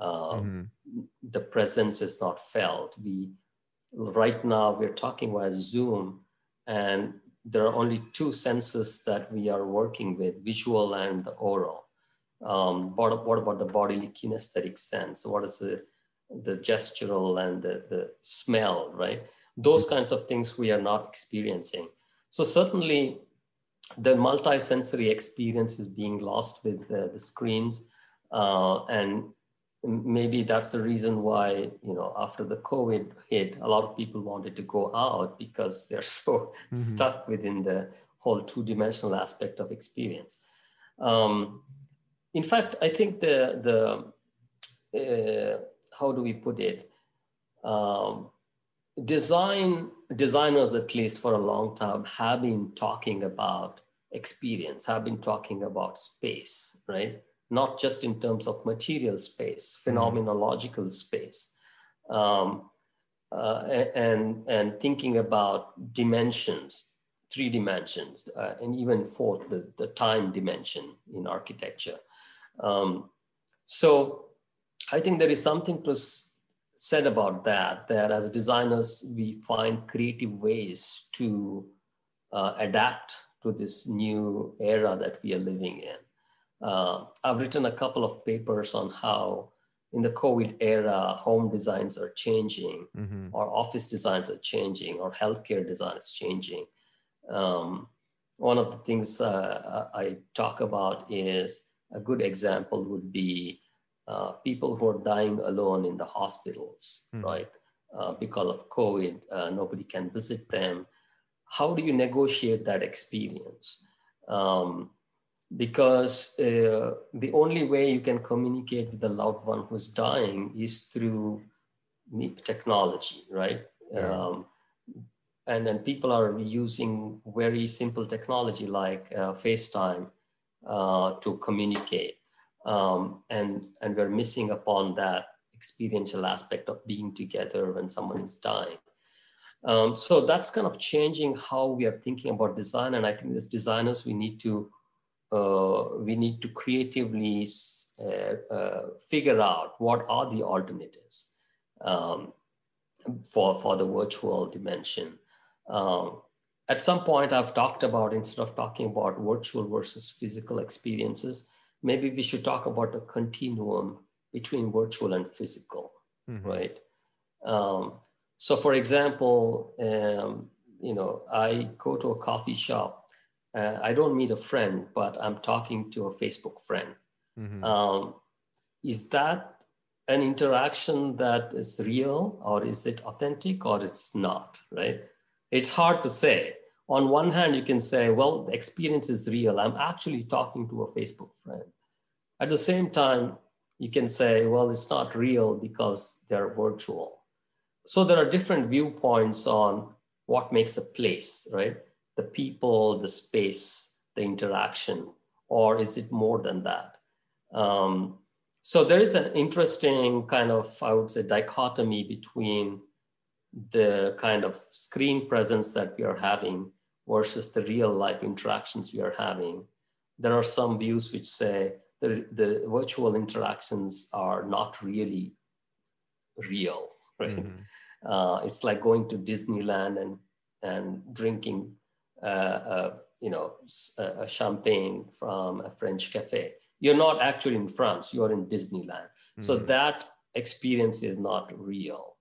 Um, mm-hmm. The presence is not felt. We right now we're talking via Zoom, and there are only two senses that we are working with: visual and the oral. Um, what, what about the bodily kinesthetic sense? What is the the gestural and the, the smell, right? Those kinds of things we are not experiencing. So certainly the multi-sensory experience is being lost with the, the screens. Uh, and maybe that's the reason why, you know, after the COVID hit, a lot of people wanted to go out because they're [LAUGHS] so mm-hmm. stuck within the whole two-dimensional aspect of experience. Um, in fact, I think the, the uh, how do we put it? Um, design designers at least for a long time have been talking about experience have been talking about space right? Not just in terms of material space mm-hmm. phenomenological space. Um, uh, and and thinking about dimensions three dimensions uh, and even fourth the, the time dimension in architecture. Um, so i think there is something to said about that that as designers we find creative ways to uh, adapt to this new era that we are living in uh, i've written a couple of papers on how in the covid era home designs are changing mm-hmm. or office designs are changing or healthcare design is changing um, one of the things uh, i talk about is a good example would be uh, people who are dying alone in the hospitals, mm. right? Uh, because of COVID, uh, nobody can visit them. How do you negotiate that experience? Um, because uh, the only way you can communicate with the loved one who's dying is through technology, right? Um, and then people are using very simple technology like uh, FaceTime uh, to communicate um, and and we're missing upon that experiential aspect of being together when someone is dying. Um, so that's kind of changing how we are thinking about design, and I think as designers we need to uh, we need to creatively uh, uh, figure out what are the alternatives um, for for the virtual dimension. Um, at some point, I've talked about instead of talking about virtual versus physical experiences, maybe we should talk about a continuum between virtual and physical, mm-hmm. right? Um, so, for example, um, you know, I go to a coffee shop. Uh, I don't meet a friend, but I'm talking to a Facebook friend. Mm-hmm. Um, is that an interaction that is real, or is it authentic, or it's not? Right? It's hard to say on one hand, you can say, well, the experience is real. I'm actually talking to a Facebook friend. At the same time, you can say, well, it's not real because they're virtual. So there are different viewpoints on what makes a place, right? The people, the space, the interaction, or is it more than that? Um, so there is an interesting kind of, I would say, dichotomy between the kind of screen presence that we are having versus the real life interactions we are having. There are some views which say the, the virtual interactions are not really real, right? Mm-hmm. Uh, it's like going to Disneyland and, and drinking, uh, uh, you know, a, a champagne from a French cafe. You're not actually in France, you're in Disneyland. Mm-hmm. So that experience is not real.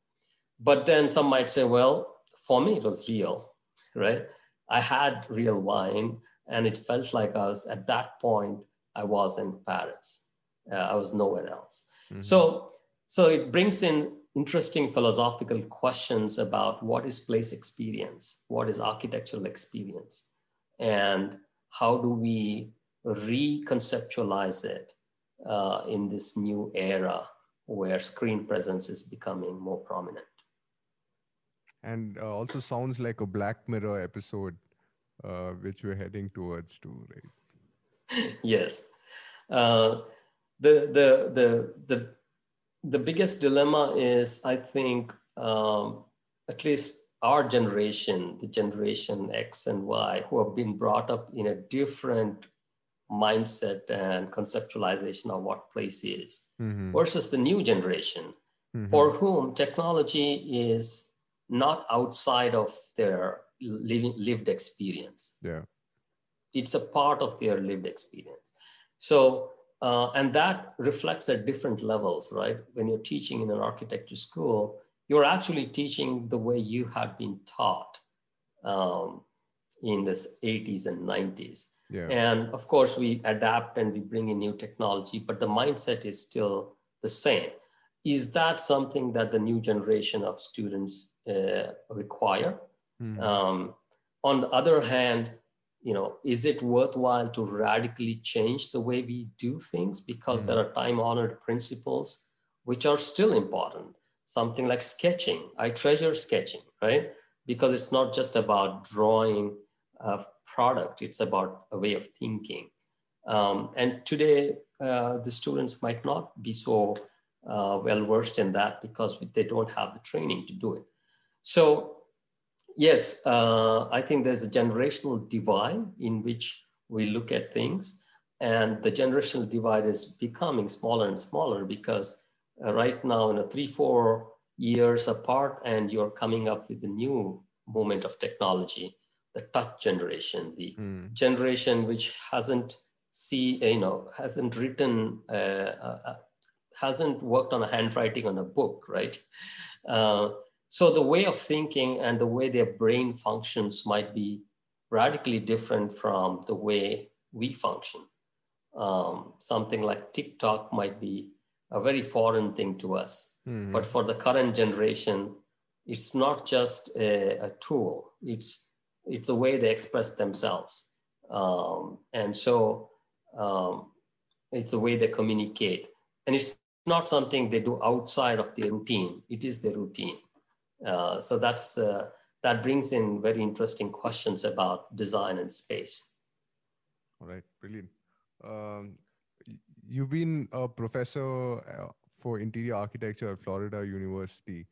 But then some might say, well, for me, it was real, right? I had real wine and it felt like I was at that point, I was in Paris. Uh, I was nowhere else. Mm-hmm. So, so it brings in interesting philosophical questions about what is place experience, what is architectural experience, and how do we reconceptualize it uh, in this new era where screen presence is becoming more prominent and uh, also sounds like a black mirror episode uh, which we're heading towards too right [LAUGHS] yes uh, the, the the the the biggest dilemma is i think um, at least our generation the generation x and y who have been brought up in a different mindset and conceptualization of what place is mm-hmm. versus the new generation mm-hmm. for whom technology is not outside of their living, lived experience. Yeah. It's a part of their lived experience. So, uh, and that reflects at different levels, right? When you're teaching in an architecture school, you're actually teaching the way you had been taught um, in the 80s and 90s. Yeah. And of course, we adapt and we bring in new technology, but the mindset is still the same. Is that something that the new generation of students uh, require. Mm. Um, on the other hand, you know, is it worthwhile to radically change the way we do things because mm. there are time-honored principles which are still important. Something like sketching. I treasure sketching, right? Because it's not just about drawing a product; it's about a way of thinking. Um, and today, uh, the students might not be so uh, well versed in that because they don't have the training to do it. So yes, uh, I think there's a generational divide in which we look at things and the generational divide is becoming smaller and smaller because uh, right now in a three, four years apart and you're coming up with a new moment of technology, the touch generation, the mm. generation which hasn't see, you know, hasn't written, uh, uh, uh, hasn't worked on a handwriting on a book, right? So the way of thinking and the way their brain functions might be radically different from the way we function. Um, something like TikTok might be a very foreign thing to us. Mm-hmm. But for the current generation, it's not just a, a, tool, it's, it's the way they express themselves. Um, and so um, it's the way they communicate. And it's not something they do outside of their routine, it is their routine. Uh, so that's uh, that brings in very interesting questions about design and space. All right, brilliant. Um, you've been a professor uh, for interior architecture at Florida University.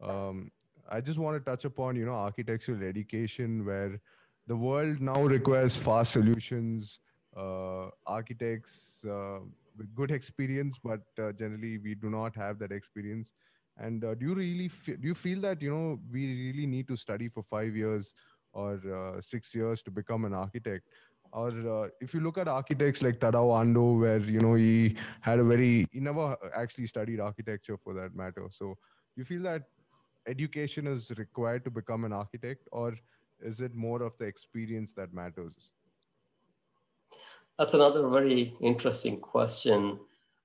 Um, I just want to touch upon you know architectural education where the world now requires fast solutions, uh, architects uh, with good experience, but uh, generally we do not have that experience. And uh, do you really do you feel that you know we really need to study for five years or uh, six years to become an architect? Or uh, if you look at architects like Tadao Ando, where you know he had a very he never actually studied architecture for that matter. So do you feel that education is required to become an architect, or is it more of the experience that matters? That's another very interesting question.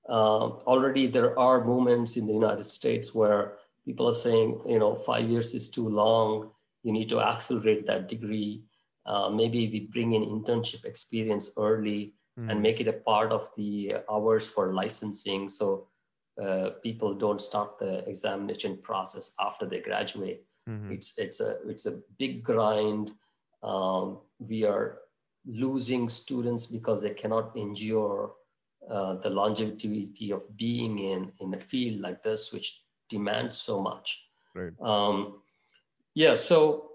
Uh, already there are movements in the United States where people are saying, you know, five years is too long. You need to accelerate that degree. Uh, maybe we bring in internship experience early mm. and make it a part of the hours for licensing. So uh, people don't start the examination process after they graduate. Mm-hmm. It's it's a it's a big grind. Um, we are losing students because they cannot endure uh, the longevity of being in in a field like this, which demands so much. Right. Um, yeah. So.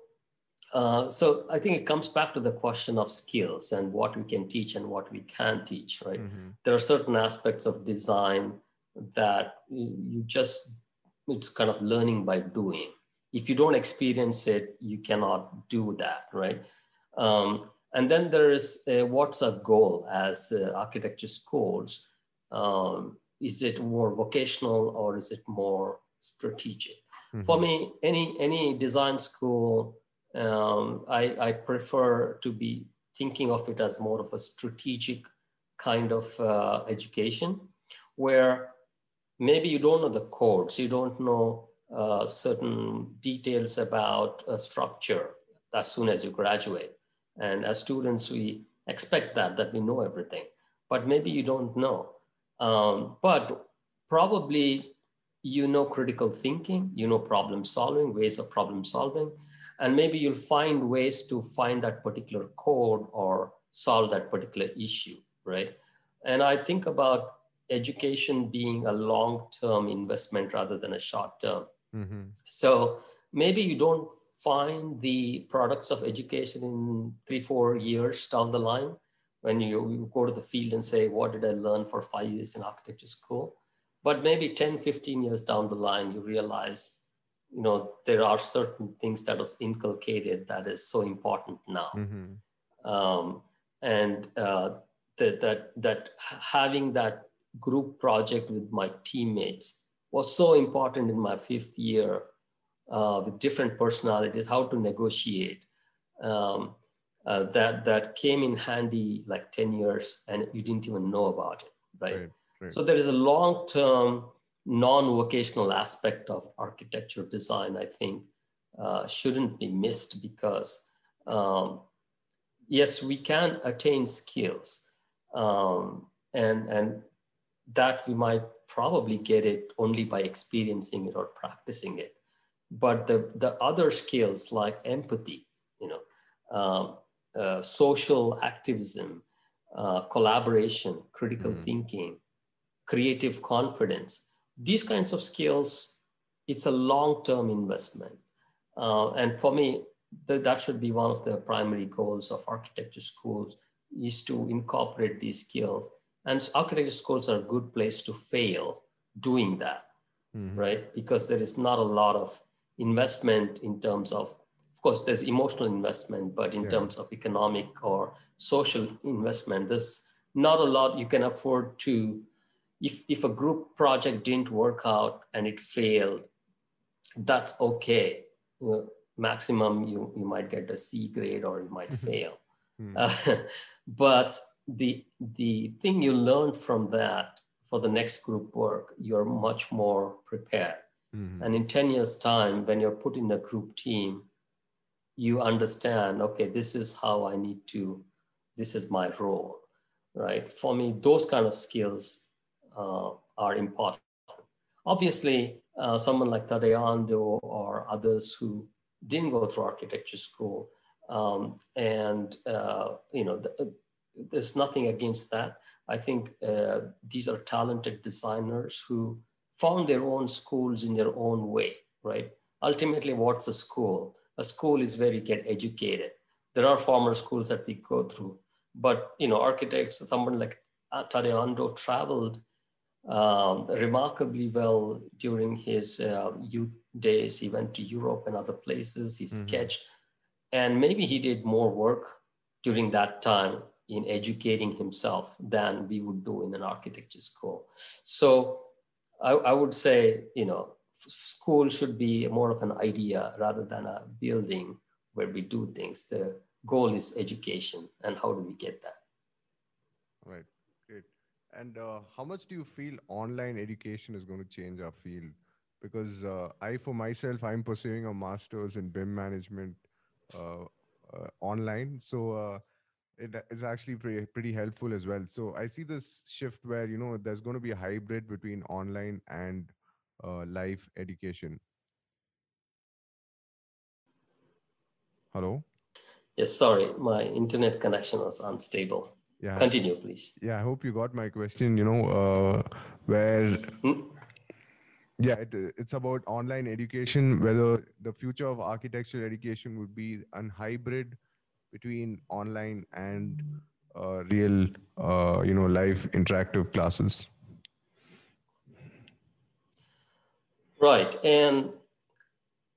Uh, so I think it comes back to the question of skills and what we can teach and what we can teach, right? Mm-hmm. There are certain aspects of design that you just it's kind of learning by doing. If you don't experience it, you cannot do that, right? Um, and then there is a, what's our goal as uh, architecture schools? Um, is it more vocational or is it more strategic? Mm-hmm. For me, any any design school, um, I, I prefer to be thinking of it as more of a strategic kind of uh, education, where maybe you don't know the codes, you don't know uh, certain details about a structure as soon as you graduate. And as students, we expect that, that we know everything, but maybe you don't know. Um, but probably you know critical thinking, you know problem solving, ways of problem solving, and maybe you'll find ways to find that particular code or solve that particular issue, right? And I think about education being a long-term investment rather than a short-term. Mm-hmm. So maybe you don't find the products of education in three, four years down the line when you, you go to the field and say, what did I learn for five years in architecture school? But maybe 10, 15 years down the line, you realize, you know, there are certain things that was inculcated that is so important now. Mm-hmm. Um, and uh, that, that, that having that group project with my teammates was so important in my fifth year uh, with different personalities, how to negotiate. Um, uh, that that came in handy like 10 years and you didn't even know about it, right? right, right. So there is a long-term non-vocational aspect of architecture design, I think, uh, shouldn't be missed because um, yes, we can attain skills um, and, and that we might probably get it only by experiencing it or practicing it. But the, the other skills like empathy, you know, um, uh, social activism, uh, collaboration, critical mm. thinking, creative confidence, these kinds of skills, it's a long-term investment. Uh, and for me, th- that should be one of the primary goals of architecture schools is to incorporate these skills and architecture schools are a good place to fail doing that, mm-hmm. right? Because there is not a lot of investment in terms of, of course, there's emotional investment, but in yeah. terms of economic or social investment, there's not a lot you can afford to. If, if a group project didn't work out and it failed, that's okay. You know, maximum, you, you might get a C grade or you might fail. Mm. Uh, [LAUGHS] but the the thing you learned from that for the next group work you're much more prepared mm-hmm. and in 10 years time when you're put in a group team you understand okay this is how i need to this is my role right for me those kind of skills uh, are important obviously uh, someone like Tadao Ando or others who didn't go through architecture school um, and uh, you know the, there's nothing against that. I think uh, these are talented designers who found their own schools in their own way, right? Ultimately, what's a school? A school is where you get educated. There are formal schools that we go through, but you know, architects, someone like Tadao Ando traveled um, remarkably well during his uh, youth days. He went to Europe and other places. He mm-hmm. sketched, and maybe he did more work during that time in educating himself than we would do in an architecture school. So I, I would say, you know, school should be more of an idea rather than a building where we do things. The goal is education, and how do we get that? Right, great. And uh, how much do you feel online education is going to change our field? Because uh, I, for myself, I'm pursuing a master's in BIM management uh, uh online. So uh, it is actually pretty, pretty helpful as well. So I see this shift where you know there's going to be a hybrid between online and uh, live education. Hello. Yes, sorry, my internet connection was unstable. Yeah. Continue, please. Yeah, I hope you got my question. You know, uh, where. Hmm? Yeah, it, it's about online education, whether the future of architectural education would be a hybrid between online and uh, real, uh, you know, live interactive classes. Right, and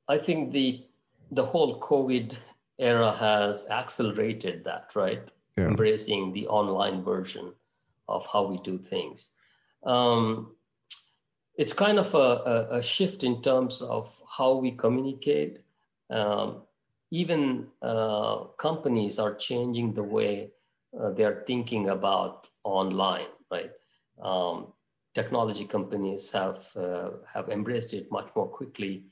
I think the the whole COVID era has accelerated that, right? Yeah. Embracing the online version of how we do things. Um, it's kind of a, a, a, shift in terms of how we communicate. Um, even uh, companies are changing the way uh, they're thinking about online, right? Um, technology companies have uh, have embraced it much more quickly.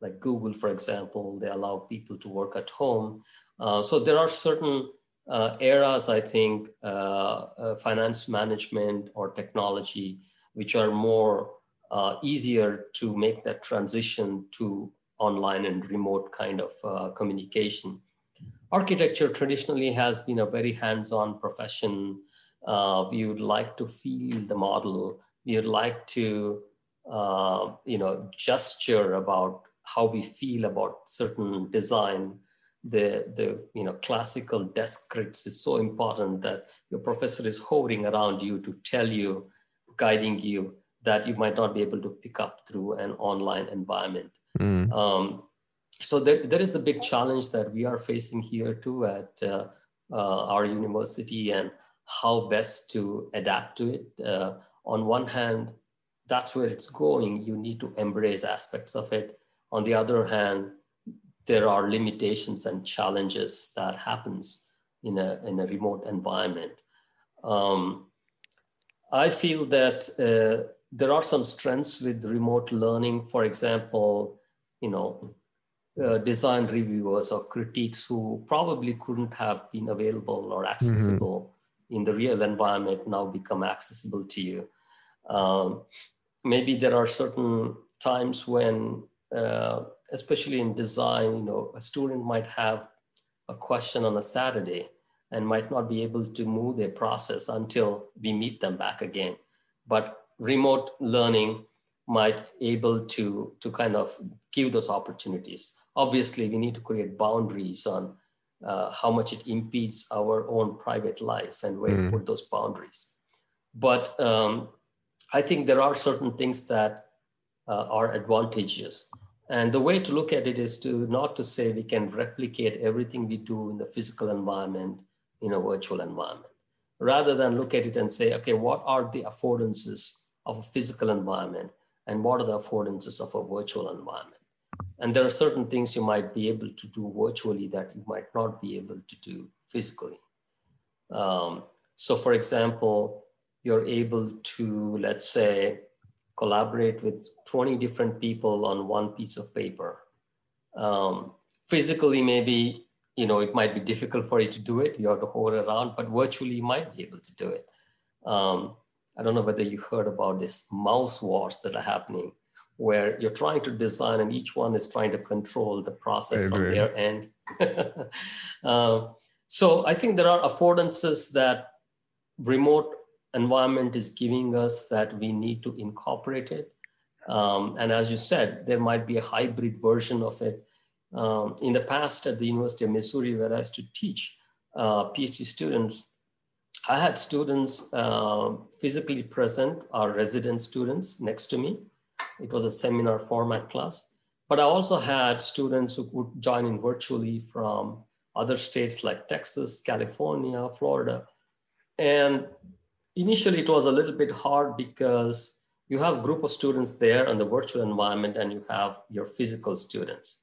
Like Google, for example, they allow people to work at home. Uh, so there are certain uh, eras, I think, uh, finance management or technology, which are more easier to make that transition to online and remote kind of communication. Architecture traditionally has been a very hands-on profession. we would like to feel the model we'd like to uh, you know gesture about how we feel about certain design the the you know classical desk crits is so important that your professor is hovering around you to tell you guiding you that you might not be able to pick up through an online environment mm. um, so there, there is a big challenge that we are facing here too at uh, uh, our university and how best to adapt to it uh, on one hand, that's where it's going. You need to embrace aspects of it. On the other hand, there are limitations and challenges that happens in a, in a remote environment. Um, I feel that uh, there are some strengths with remote learning. For example, you know, uh, design reviewers or critiques who probably couldn't have been available or accessible mm-hmm. in the real environment now become accessible to you. Um, maybe there are certain times when, uh, especially in design, you know, a student might have a question on a Saturday and might not be able to move their process until we meet them back again. But remote learning might able to, to kind of give those opportunities. Obviously, we need to create boundaries on uh, how much it impedes our own private life and where mm. to put those boundaries. But um, I think there are certain things that uh, are advantageous. And the way to look at it is to not to say we can replicate everything we do in the physical environment in a virtual environment, rather than look at it and say, okay, what are the affordances of a physical environment and what are the affordances of a virtual environment? And there are certain things you might be able to do virtually that you might not be able to do physically. Um, so, for example, you're able to, let's say, collaborate with 20 different people on one piece of paper. Um, physically, maybe, you know, it might be difficult for you to do it. You have to hold around, but virtually you might be able to do it. Um, I don't know whether you heard about this mouse wars that are happening where you're trying to design and each one is trying to control the process from their end. uh, [LAUGHS] so I think there are affordances that remote environment is giving us that we need to incorporate it. Um, and as you said, there might be a hybrid version of it. Um, in the past, at the University of Missouri, where I used to teach uh, PhD students, I had students uh, physically present, our resident students next to me. It was a seminar format class. But I also had students who would join in virtually from other states like Texas, California, Florida. And initially it was a little bit hard because you have a group of students there in the virtual environment and you have your physical students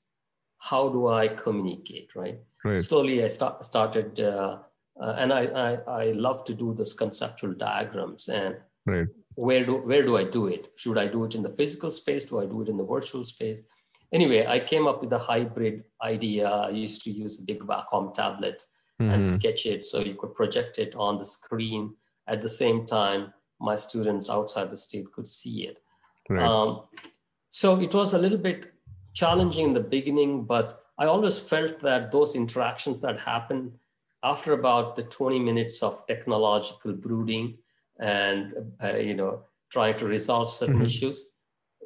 how do i communicate right, right. slowly i start, started uh, uh, and I, I, I love to do this conceptual diagrams and right. where do where do i do it should i do it in the physical space do i do it in the virtual space anyway i came up with a hybrid idea i used to use a big wacom tablet mm-hmm. and sketch it so you could project it on the screen at the same time, my students outside the state could see it. Right. Um, so it was a little bit challenging in the beginning, but I always felt that those interactions that happen after about the 20 minutes of technological brooding and uh, you know trying to resolve certain mm-hmm. issues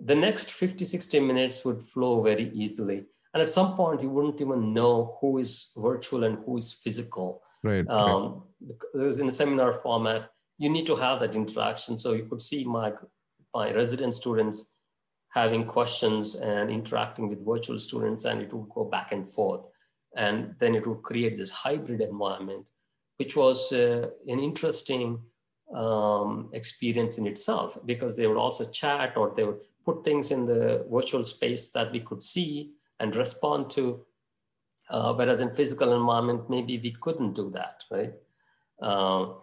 the next 50 60 minutes would flow very easily and at some point you wouldn't even know who is virtual and who is physical right, um, right. it was in a seminar format you need to have that interaction so you could see my my resident students having questions and interacting with virtual students and it would go back and forth and then it would create this hybrid environment which was uh, an interesting um, experience in itself because they would also chat or they would put things in the virtual space that we could see and respond to. Uh, whereas in physical environment, maybe we couldn't do that, right? Uh,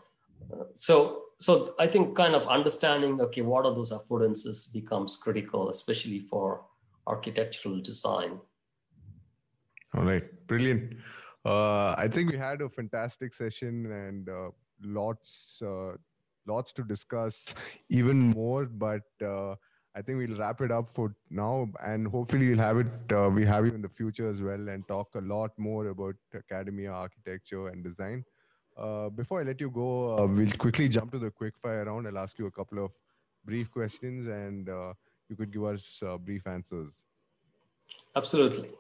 so, so I think kind of understanding, okay, what are those affordances becomes critical, especially for architectural design. All right, brilliant. Uh, I think we had a fantastic session and uh, lots, uh, lots to discuss, [LAUGHS] even more. But uh, I think we'll wrap it up for now, and hopefully we'll have it. Uh, we have you in the future as well, and talk a lot more about academia, architecture, and design. Uh, before I let you go, we'll quickly jump to the quick fire round. I'll ask you a couple of brief questions, and you could give us brief answers. Absolutely.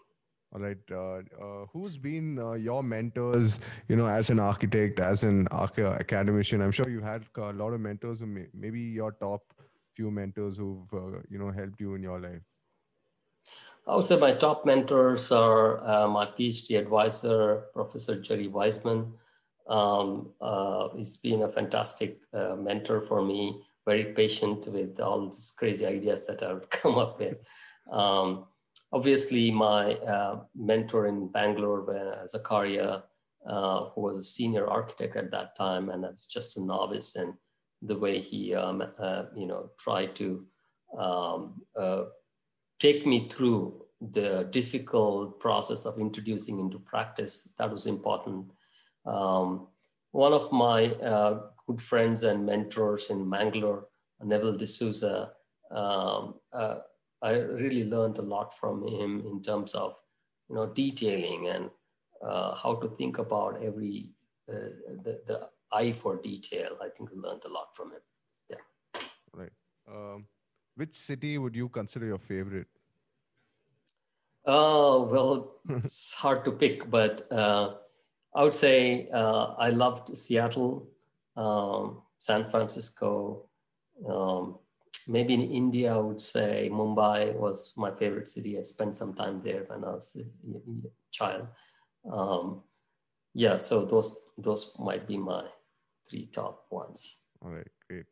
All right. Uh, who's been your mentors? You know, as an architect, as an academician, I'm sure you had a lot of mentors. Who may, maybe your top few mentors who've uh, you know helped you in your life? I would say my top mentors are uh, my PhD advisor, Professor Jerry Weisman. Um, uh, he's been a fantastic uh, mentor for me, very patient with all these crazy ideas that I would [LAUGHS] come up with. Um, obviously, my uh, mentor in Bangalore, uh, Zakaria, who was a senior architect at that time, and I was just a novice and the way he, um, uh, you know, tried to um, uh, take me through the difficult process of introducing into practice. That was important. Um, one of my uh, good friends and mentors in Mangalore, Neville D'Souza, um, uh, I really learned a lot from him in terms of, you know, detailing and uh, how to think about every uh, the, the eye for detail. I think I learned a lot from him. Yeah. Right. Um, which city would you consider your favorite? Oh, well, it's [LAUGHS] hard to pick, but uh, I would say uh, I loved Seattle, um, San Francisco. Um, maybe in India, I would say Mumbai was my favorite city. I spent some time there when I was a, child. Um, yeah, so those those might be my three top ones. All right, great.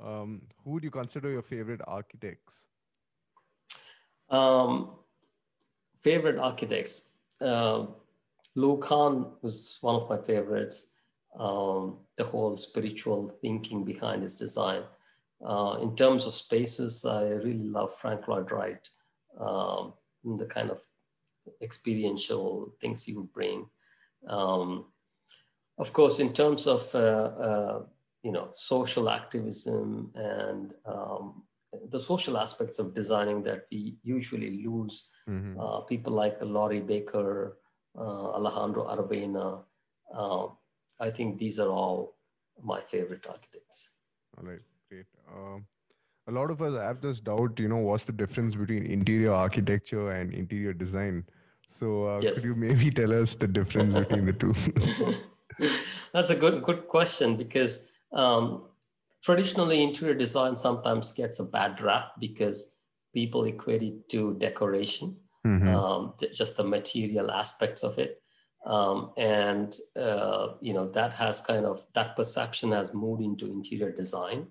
Um, who would you consider your favorite architects? Um, favorite architects. Uh, Lou Kahn was one of my favorites. Um, the whole spiritual thinking behind his design. Uh, in terms of spaces, I really love Frank Lloyd Wright, um, the kind of experiential things he would bring. Um, of course, in terms of uh, uh, you know social activism and um, the social aspects of designing that we usually lose, mm-hmm. uh, people like Laurie Baker, uh, Alejandro Aravena, uh, I think these are all my favorite architects. All right, great. Um, a lot of us have this doubt, you know, what's the difference between interior architecture and interior design? So, uh, yes. could you maybe tell us the difference between the two? [LAUGHS] That's a good good question because um, traditionally interior design sometimes gets a bad rap because people equate it to decoration, mm-hmm. um, just the material aspects of it. Um, and uh, you know that has kind of that perception has moved into interior design.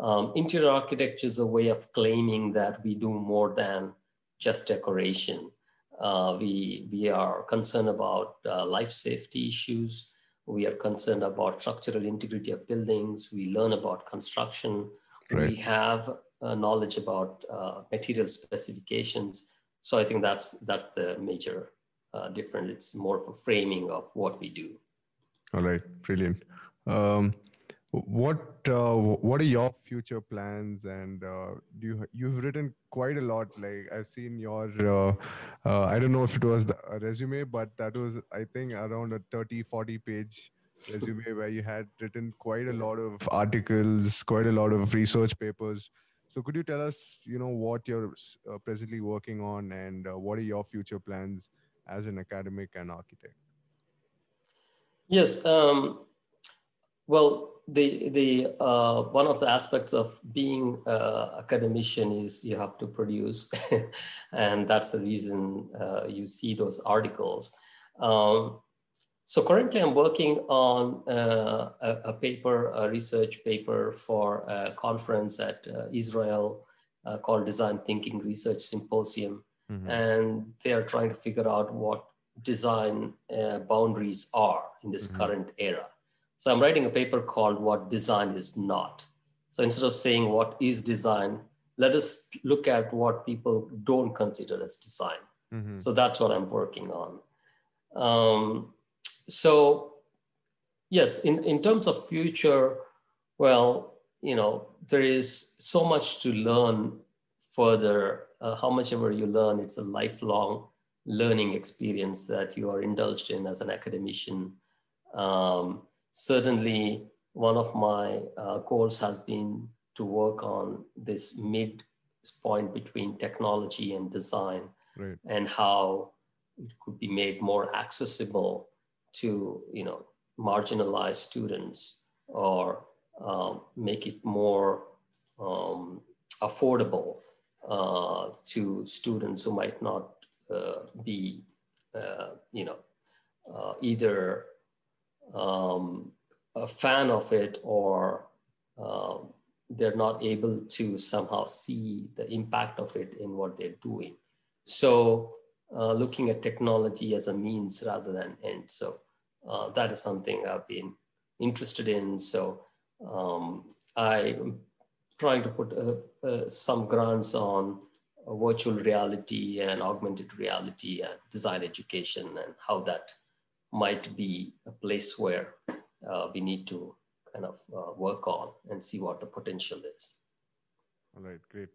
Um, interior architecture is a way of claiming that we do more than just decoration. Uh, we we are concerned about uh, life safety issues. We are concerned about structural integrity of buildings. We learn about construction. Right. We have uh, knowledge about uh, material specifications. So I think that's that's the major uh, difference. It's more of a framing of what we do. All right, brilliant. Um, what uh, what are your future plans? And uh, do you you've written quite a lot. Like i've seen your uh, uh i don't know if it was the resume but that was i think around a 30 40 page resume where you had written quite a lot of articles quite a lot of research papers. So could you tell us you know what you're uh, presently working on and uh, what are your future plans as an academic and architect? Yes um, well the the uh, one of the aspects of being uh, academician is you have to produce, [LAUGHS] and that's the reason uh, you see those articles. Um, so currently, I'm working on uh, a, a, paper, a research paper for a conference at uh, Israel uh, called Design Thinking Research Symposium, mm-hmm. and they are trying to figure out what design boundaries are in this mm-hmm. current era. So I'm writing a paper called What Design is Not. So instead of saying what is design, let us look at what people don't consider as design. Mm-hmm. So that's what I'm working on. Um, so, yes, in, in terms of future, well, you know, there is so much to learn further. Uh, how much ever you learn, it's a lifelong learning experience that you are indulged in as an academician. Um, certainly one of my uh, goals has been to work on this mid point between technology and design right. and how it could be made more accessible to you know marginalized students or um, make it more um, affordable uh, to students who might not uh, be uh, you know uh, either um, a fan of it or um, they're not able to somehow see the impact of it in what they're doing. So, uh, looking at technology as a means rather than end. So, uh, that is something I've been interested in. So, um, I'm trying to put uh, uh some grants on virtual reality and augmented reality and design education and how that might be a place where uh, we need to kind of uh, work on and see what the potential is. All right, great.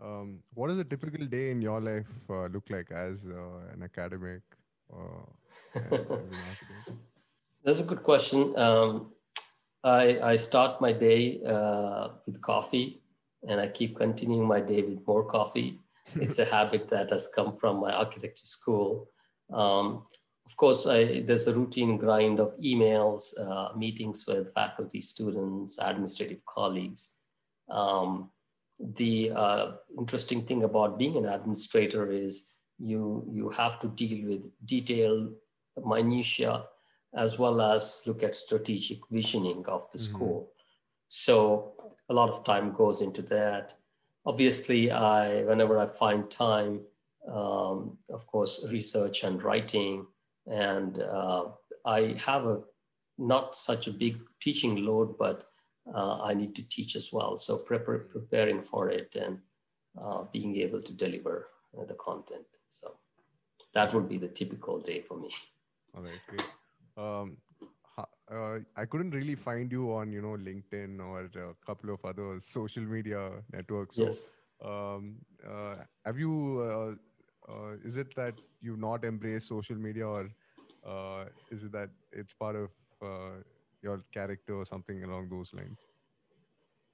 Um, what does a typical day in your life uh, look like as uh, an academic? [LAUGHS] That's a good question. Um, I, I start my day uh, with coffee and I keep continuing my day with more coffee. [LAUGHS] it's a habit that has come from my architecture school. Um, of course, I, there's a routine grind of emails, uh, meetings with faculty, students, administrative colleagues. Um, the uh, interesting thing about being an administrator is you you have to deal with detailed minutia as well as look at strategic visioning of the mm-hmm. school. So a lot of time goes into that. Obviously, I whenever I find time, um, of course, research and writing and uh, I have a not such a big teaching load, but uh, I need to teach as well. So prepare, preparing for it and uh, being able to deliver uh, the content. So that would be the typical day for me. All right, great. Um, uh, I couldn't really find you on, you know, LinkedIn or a couple of other social media networks. So, yes. Um, uh, have you uh, is it that you not embrace social media or uh, is it that it's part of uh, your character or something along those lines?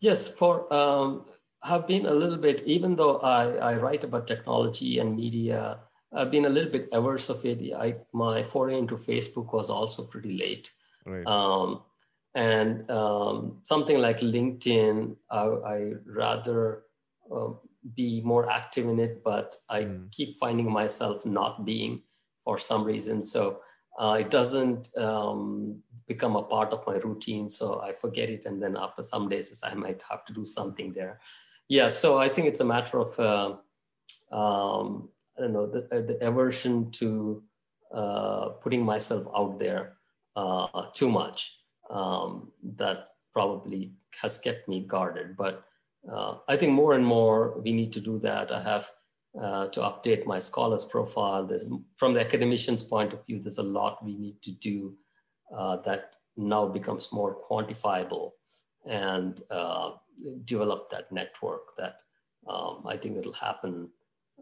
Yes for um, have been a little bit even though I, I write about technology and media i've been a little bit averse of it. I, my foray into facebook was also pretty late. Right. um, and um, something like linkedin i, I rather uh, be more active in it, but I mm. keep finding myself not being for some reason. So uh, it doesn't um, become a part of my routine. So I forget it. And then after some days, I might have to do something there. Yeah. So I think it's a matter of, uh, um, I don't know, the, uh, the aversion to uh, putting myself out there uh, too much. Um, that probably has kept me guarded. But uh, I think more and more we need to do that. I have uh, to update my scholars profile. There's, from the academician's point of view, there's a lot we need to do uh, that now becomes more quantifiable and uh, develop that network that um, I think it'll happen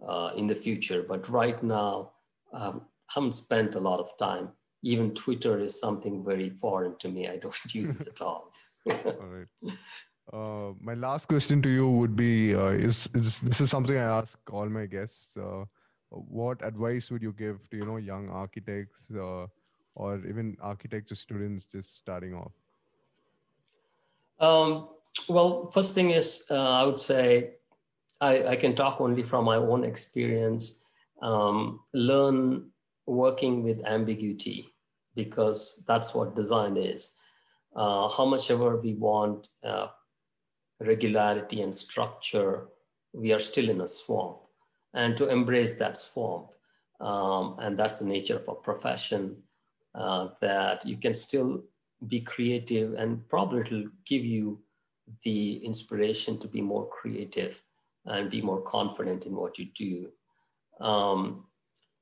uh, in the future. But right now, um, I haven't spent a lot of time. Even Twitter is something very foreign to me. I don't [LAUGHS] use it at all. all right. [LAUGHS] Uh, my last question to you would be: uh, is, is, this is something I ask all my guests? Uh, what advice would you give to you know young architects uh, or even architecture students just starting off? Um, well, first thing is, uh, I would say I, I, can talk only from my own experience. Um, learn working with ambiguity because that's what design is. Uh, how much ever we want uh, regularity and structure, we are still in a swamp. And to embrace that swamp, um, and that's the nature of a profession, uh, that you can still be creative and probably it'll give you the inspiration to be more creative and be more confident in what you do. Um,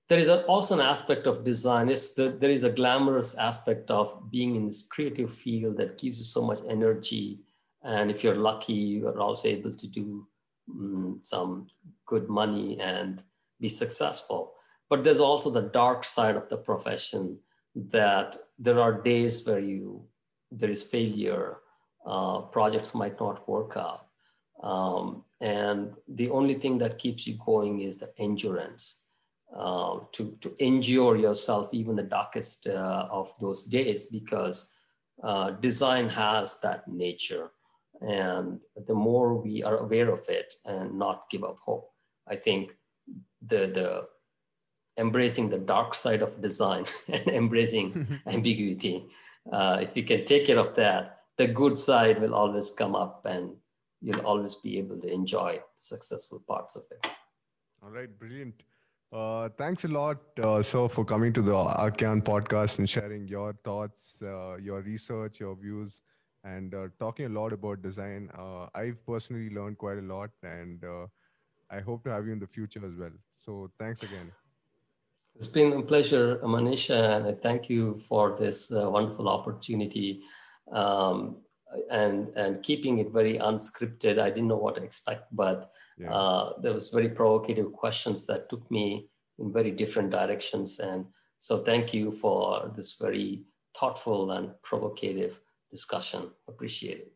there is a, also an aspect of design. It's the, there is a glamorous aspect of being in this creative field that gives you so much energy. And if you're lucky, you are also able to do um, some good money and be successful. But there's also the dark side of the profession that there are days where you there is failure, uh, projects might not work out, um, and the only thing that keeps you going is the endurance. Uh, to, to endure yourself even the darkest uh, of those days because uh, design has that nature and the more we are aware of it and not give up hope i think the the embracing the dark side of design [LAUGHS] and embracing [LAUGHS] ambiguity. Uh, if you can take care of that, the good side will always come up and you'll always be able to enjoy the successful parts of it. All right, brilliant. Uh, thanks a lot, uh, sir, for coming to the Archean podcast and sharing your thoughts, uh, your research, your views, and uh, talking a lot about design. Uh, I've personally learned quite a lot, and uh, I hope to have you in the future as well. So, thanks again. It's been a pleasure, Manisha, and I thank you for this uh, wonderful opportunity um, and and keeping it very unscripted. I didn't know what to expect, but yeah. uh, there was very provocative questions that took me in very different directions. And so, thank you for this very thoughtful and provocative discussion. Appreciate it.